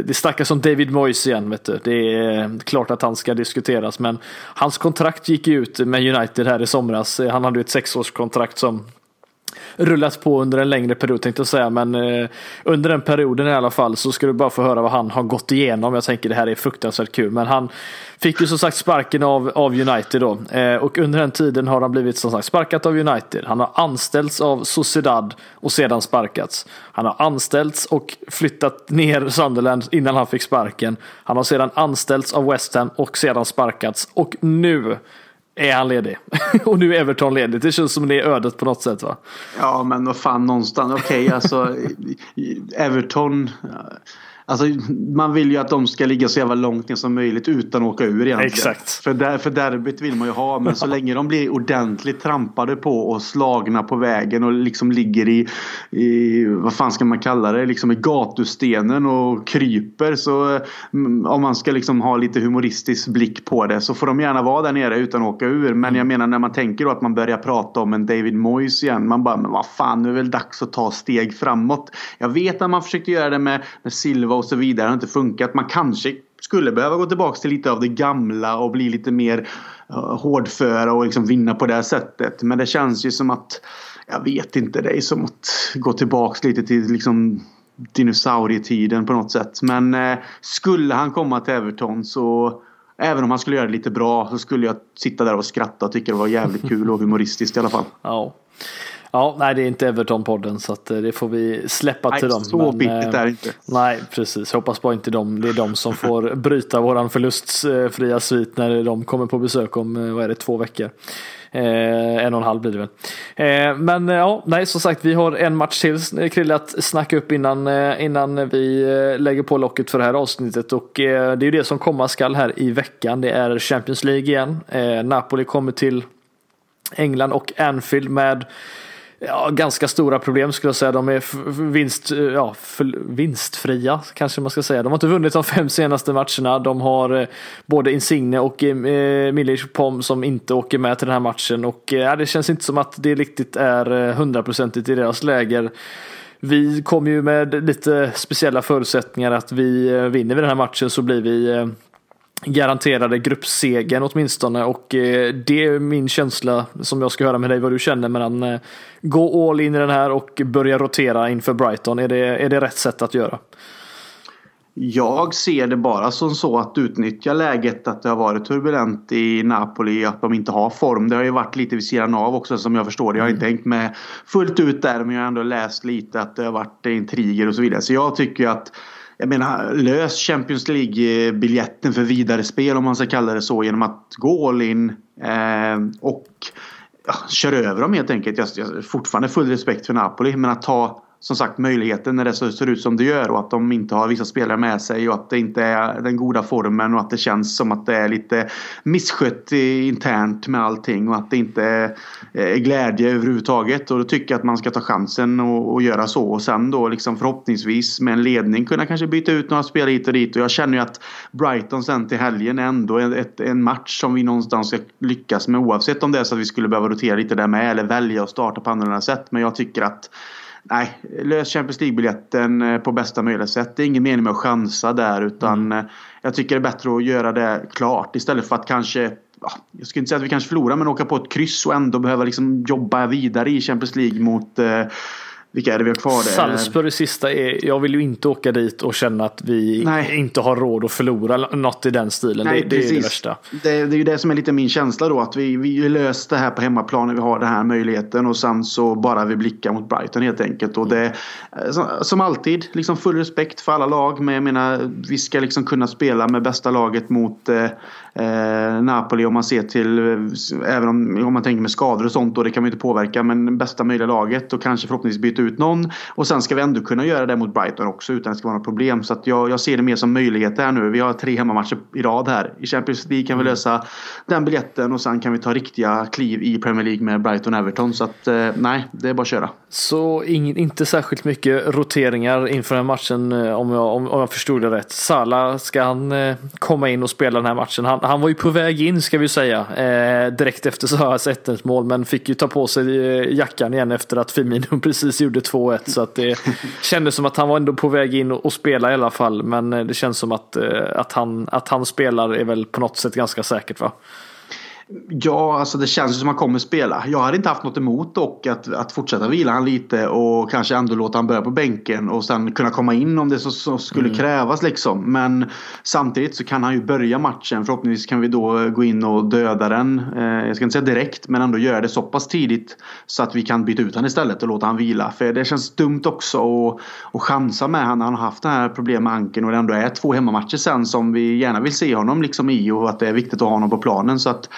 det snackas om David Moyes igen vet du. Det är klart att han ska diskuteras men hans kontrakt gick ut med United här i somras. Han hade ju ett sexårskontrakt som rullat på under en längre period tänkte jag säga. Men eh, under den perioden i alla fall så ska du bara få höra vad han har gått igenom. Jag tänker det här är fruktansvärt kul. Men han fick ju som sagt sparken av, av United då. Eh, och under den tiden har han blivit som sagt sparkat av United. Han har anställts av Sociedad och sedan sparkats. Han har anställts och flyttat ner Sunderland innan han fick sparken. Han har sedan anställts av West Ham och sedan sparkats. Och nu är han ledig. och nu är Everton ledig. Det känns som det är ödet på något sätt va? Ja men vad fan någonstans. Okej okay, alltså Everton. Alltså, man vill ju att de ska ligga så jävla långt ner som möjligt utan att åka ur egentligen. Exakt. För, där, för derbyt vill man ju ha. Men så länge de blir ordentligt trampade på och slagna på vägen och liksom ligger i, i vad fan ska man kalla det, liksom i gatustenen och kryper. Så mm, om man ska liksom ha lite humoristisk blick på det så får de gärna vara där nere utan att åka ur. Men jag menar när man tänker då att man börjar prata om en David Moyes igen. Man bara, men vad fan nu är det väl dags att ta steg framåt. Jag vet att man försökte göra det med, med Silva och så vidare. Det har inte funkat. Man kanske skulle behöva gå tillbaka till lite av det gamla och bli lite mer uh, hårdföra och liksom vinna på det här sättet. Men det känns ju som att jag vet inte, det är som att gå tillbaka lite till liksom dinosaurietiden på något sätt. Men eh, skulle han komma till Everton så Även om han skulle göra det lite bra så skulle jag sitta där och skratta och tycka det var jävligt kul och humoristiskt i alla fall. Ja. Ja, nej det är inte Everton-podden så att eh, det får vi släppa nej, till dem. Så men, bittert är det inte. Nej, precis. Jag hoppas bara inte de, det är de som får bryta våran förlustfria svit när de kommer på besök om, vad är det, två veckor. Eh, en och en halv blir det väl. Eh, men ja, nej som sagt vi har en match till Krille att snacka upp innan, innan vi lägger på locket för det här avsnittet. Och det är ju det som komma skall här i veckan. Det är Champions League igen. Napoli kommer till England och Anfield med ja, ganska stora problem skulle jag säga. De är vinst, eh, ja, vinstfria kanske man ska säga. De har inte vunnit de fem senaste matcherna. De har eh, både Insigne och eh, Milic Pom som inte åker med till den här matchen. Och eh, det känns inte som att det riktigt är eh, hundraprocentigt i deras läger. Vi kommer ju med lite speciella förutsättningar att vi eh, vinner vi den här matchen så blir vi garanterade gruppsegern åtminstone och eh, det är min känsla som jag ska höra med dig vad du känner mellan eh, gå all in i den här och börja rotera inför Brighton. Är det, är det rätt sätt att göra? Jag ser det bara som så att utnyttja läget att det har varit turbulent i Napoli, att de inte har form. Det har ju varit lite vid sidan av också som jag förstår det. Jag har inte hängt med fullt ut där men jag har ändå läst lite att det har varit intriger och så vidare. Så jag tycker att jag menar, lös Champions League-biljetten för vidare spel om man ska kalla det så genom att gå all in eh, och ja, köra över dem helt enkelt. Jag, jag har fortfarande full respekt för Napoli men att ta som sagt möjligheten när det ser ut som det gör och att de inte har vissa spelare med sig och att det inte är den goda formen och att det känns som att det är lite misskött internt med allting och att det inte är glädje överhuvudtaget. Och då tycker jag att man ska ta chansen och, och göra så. Och sen då liksom förhoppningsvis med en ledning kunna kanske byta ut några spelare hit och dit. Och jag känner ju att Brighton sen till helgen är ändå ett, en match som vi någonstans ska lyckas med oavsett om det är så att vi skulle behöva rotera lite där med eller välja att starta på annorlunda sätt. Men jag tycker att nej, lös Champions League-biljetten eh, på bästa möjliga sätt. Det är ingen mening med att chansa där utan mm. Eh, jag tycker det är bättre att göra det klart istället för att kanske jag skulle inte säga att vi kanske förlorar men åka på ett kryss och ändå behöva liksom jobba vidare i Champions League mot eh, vilka är det vi har kvar? Salzburg sista är, jag vill ju inte åka dit och känna att vi Nej. inte har råd att förlora något i den stilen. Nej, det, det är det värsta. Det, det, är ju det som är lite min känsla då. Att vi, vi löst det här på hemmaplan när vi har den här möjligheten. Och sen så bara vi blickar mot Brighton helt enkelt. Och det, som alltid, liksom full respekt för alla lag. Men jag menar, vi ska liksom kunna spela med bästa laget mot eh, eh, Napoli om man ser till, även om, om man tänker med skador och sånt. Och det kan vi inte påverka. Men bästa möjliga laget och kanske förhoppningsvis byta ut någon. Och sen ska vi ändå kunna göra det mot Brighton också utan att det ska vara något problem. Så jag, jag ser det mer som möjlighet här nu. Vi har tre hemmamatcher i rad här. I Champions League kan vi mm. lösa den biljetten och sen kan vi ta riktiga kliv i Premier League med Brighton och Everton. Så att eh, nej, det är bara att köra. Så in, inte särskilt mycket roteringar inför den matchen eh, om jag, om, om jag förstod det rätt. Sala ska han eh, komma in och spela den här matchen. Han, han var ju på väg in ska vi säga. Eh, direkt efter Sahas 1 mål men fick ju ta på sig eh, jackan igen efter att Firmino precis gjorde 2-1 så att det kändes som att han var ändå på väg in och, spela i alla fall. Men eh, det känns som att, eh, att, han, att han spelar är väl på något sätt ganska säkert va? Ja, alltså det känns som att han kommer spela. Jag hade inte haft något emot dock att, att fortsätta vila han lite och kanske ändå låta han börja på bänken och sen kunna komma in om det så, så skulle mm. krävas liksom. Men samtidigt så kan han ju börja matchen. Förhoppningsvis kan vi då gå in och döda den. Eh, jag ska inte säga direkt men ändå göra det så pass tidigt så att vi kan byta ut han istället och låta han vila. För det känns dumt också att, att chansa med han. Han har haft det här problemet med anken och det ändå är två hemmamatcher sen som vi gärna vill se honom liksom i och att det är viktigt att ha honom på planen. Så att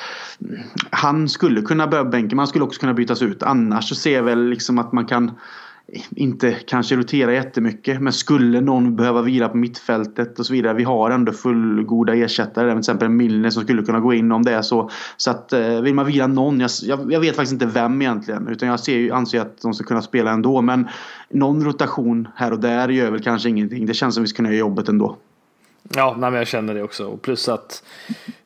han skulle kunna börja bänken, men han skulle också kunna bytas ut. Annars så ser jag väl liksom att man kan eh, inte kanske rotera jättemycket. Men skulle någon behöva vila på mittfältet och så vidare. Vi har ändå fullgoda ersättare. Till exempel Milner som skulle kunna gå in om det är så. Så att eh, vill man vila någon. Jag, jag, jag vet faktiskt inte vem egentligen. Utan jag ser, anser att de ska kunna spela ändå. Men någon rotation här och där gör väl kanske ingenting. Det känns som vi ska kunna göra jobbet ändå. Ja, nej, men jag känner det också. Och plus att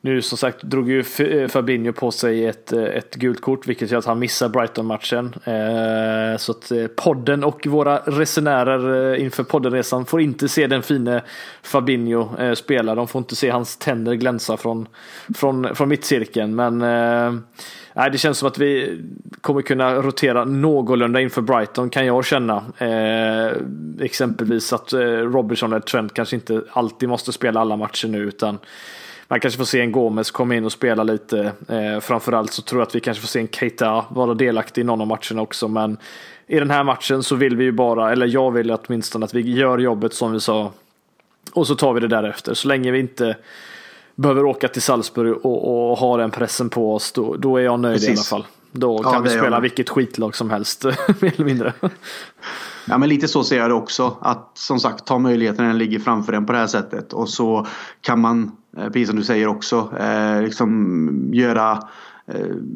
nu som sagt drog ju eh, Fabinho på sig ett, eh, ett gult kort, vilket gör att han missar Brighton-matchen. Eh, så att podden och våra resenärer inför poddenresan får inte se den fine Fabinho spela. De får inte se hans tänder glänsa från, från, från mittcirkeln. Men Nej, det känns som att vi kommer kunna rotera någorlunda inför Brighton kan jag känna. Eh, exempelvis att eh, Robertson eller Trent kanske inte alltid måste spela alla matcher nu utan man kanske får se en Gomes komma in och spela lite. Eh, framförallt så tror jag att vi kanske får se en Keita vara delaktig i någon av matcherna också. Men i den här matchen så vill vi ju bara, eller jag vill åtminstone att vi gör jobbet som vi sa. Och så tar vi det därefter. Så länge vi inte behöver åka till Salzburg och, och ha den pressen på oss, då, då är jag nöjd Precis. i alla fall. Då kan ja, vi spela vilket skitlag som helst, mer eller mindre. Ja men lite så ser jag det också. Att som sagt ta möjligheten den ligger framför en på det här sättet. Och så kan man, eh, precis som du säger också, eh, liksom göra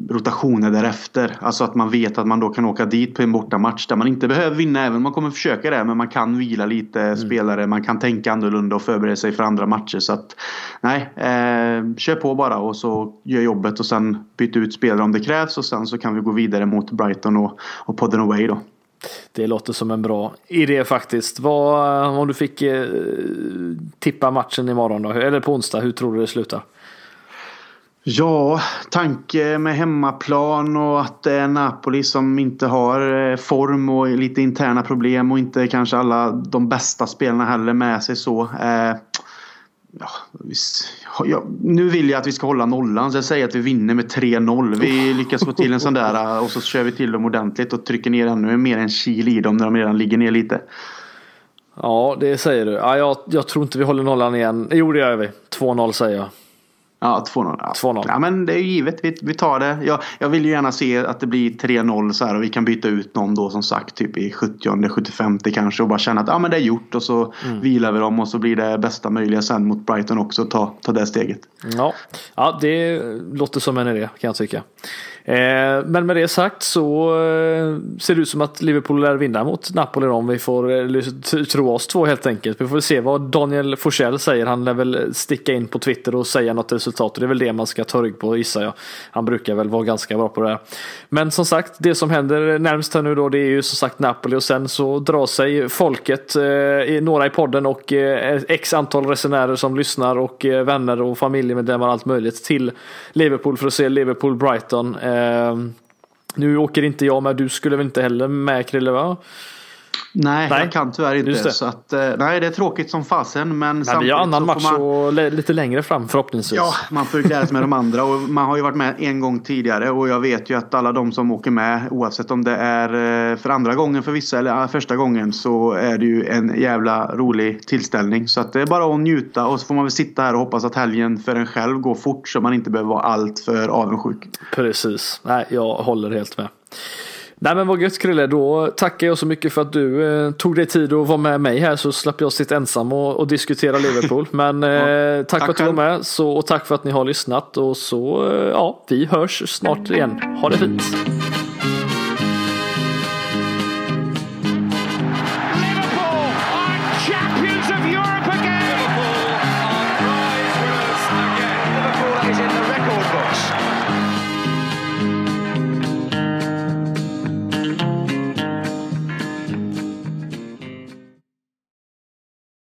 rotationer därefter. Alltså att man vet att man då kan åka dit på en bortamatch där man inte behöver vinna även om man kommer försöka det. Men man kan vila lite mm. spelare, man kan tänka annorlunda och förbereda sig för andra matcher. Så att nej, eh, kör på bara och så gör jobbet och sen byta ut spelare om det krävs och sen så kan vi gå vidare mot Brighton och, och podden away då. Det låter som en bra idé faktiskt. Vad, om du fick eh, tippa matchen imorgon då, eller på onsdag, hur tror du det slutar? Ja, tanke med hemmaplan och att det är Napoli som inte har eh, form och lite interna problem och inte kanske alla de bästa spelarna heller med sig så. Eh, ja, nu vill jag att vi ska hålla nollan så jag säger att vi vinner med 3-0. Vi lyckas få till en sån där eh, och så kör vi till dem ordentligt och trycker ner ännu mer en kil i dem när de redan ligger ner lite. Ja, det säger du. Ja, jag, jag tror inte vi håller nollan igen. Jo, det gör vi. 2-0 säger jag. Ja, 2-0. Ja. 2-0. Ja, men det är ju givet. Vi, vi tar det. Jag, jag vill ju gärna se att det blir 3-0 så här och vi kan byta ut någon då som sagt typ i 70 75 kanske och bara känna att ja, men det är gjort och så mm. vilar vi dem och så blir det bästa möjliga sen mot Brighton också. Ta, ta det steget. Ja. ja, det låter som en idé kan jag tycka. Eh, men med det sagt så eh, ser det ut som att Liverpool lär vinna mot Napoli om vi får eh, tro oss två helt enkelt. Vi får se vad Daniel Forsell säger. Han lär väl sticka in på Twitter och säga något resultat. Och det är väl det man ska ta rygg på gissar jag. Han brukar väl vara ganska bra på det. Här. Men som sagt, det som händer närmst här nu då det är ju som sagt Napoli och sen så drar sig folket, några i podden och x antal resenärer som lyssnar och vänner och familjemedlemmar och allt möjligt till Liverpool för att se Liverpool-Brighton. Ehm, nu åker inte jag med, du skulle väl inte heller med Krille va? Nej, nej, jag kan tyvärr inte. Så att, eh, nej, det är tråkigt som fasen. Men, men vi har annan match man... och lite längre fram förhoppningsvis. Ja, man får ju glädja sig med de andra. Och man har ju varit med en gång tidigare och jag vet ju att alla de som åker med oavsett om det är eh, för andra gången för vissa eller första gången så är det ju en jävla rolig tillställning. Så att det är bara att njuta och så får man väl sitta här och hoppas att helgen för en själv går fort så man inte behöver vara allt för avundsjuk. Precis, nej jag håller helt med. Nej men vad gött Krille, då tackar jag så mycket för att du eh, tog dig tid att vara med mig här så slapp jag sitta ensam och, och diskutera Liverpool. Men eh, ja, tack, tack, för att du var med så, och tack för att ni har lyssnat och så eh, ja, vi hörs snart igen. Ha det fint!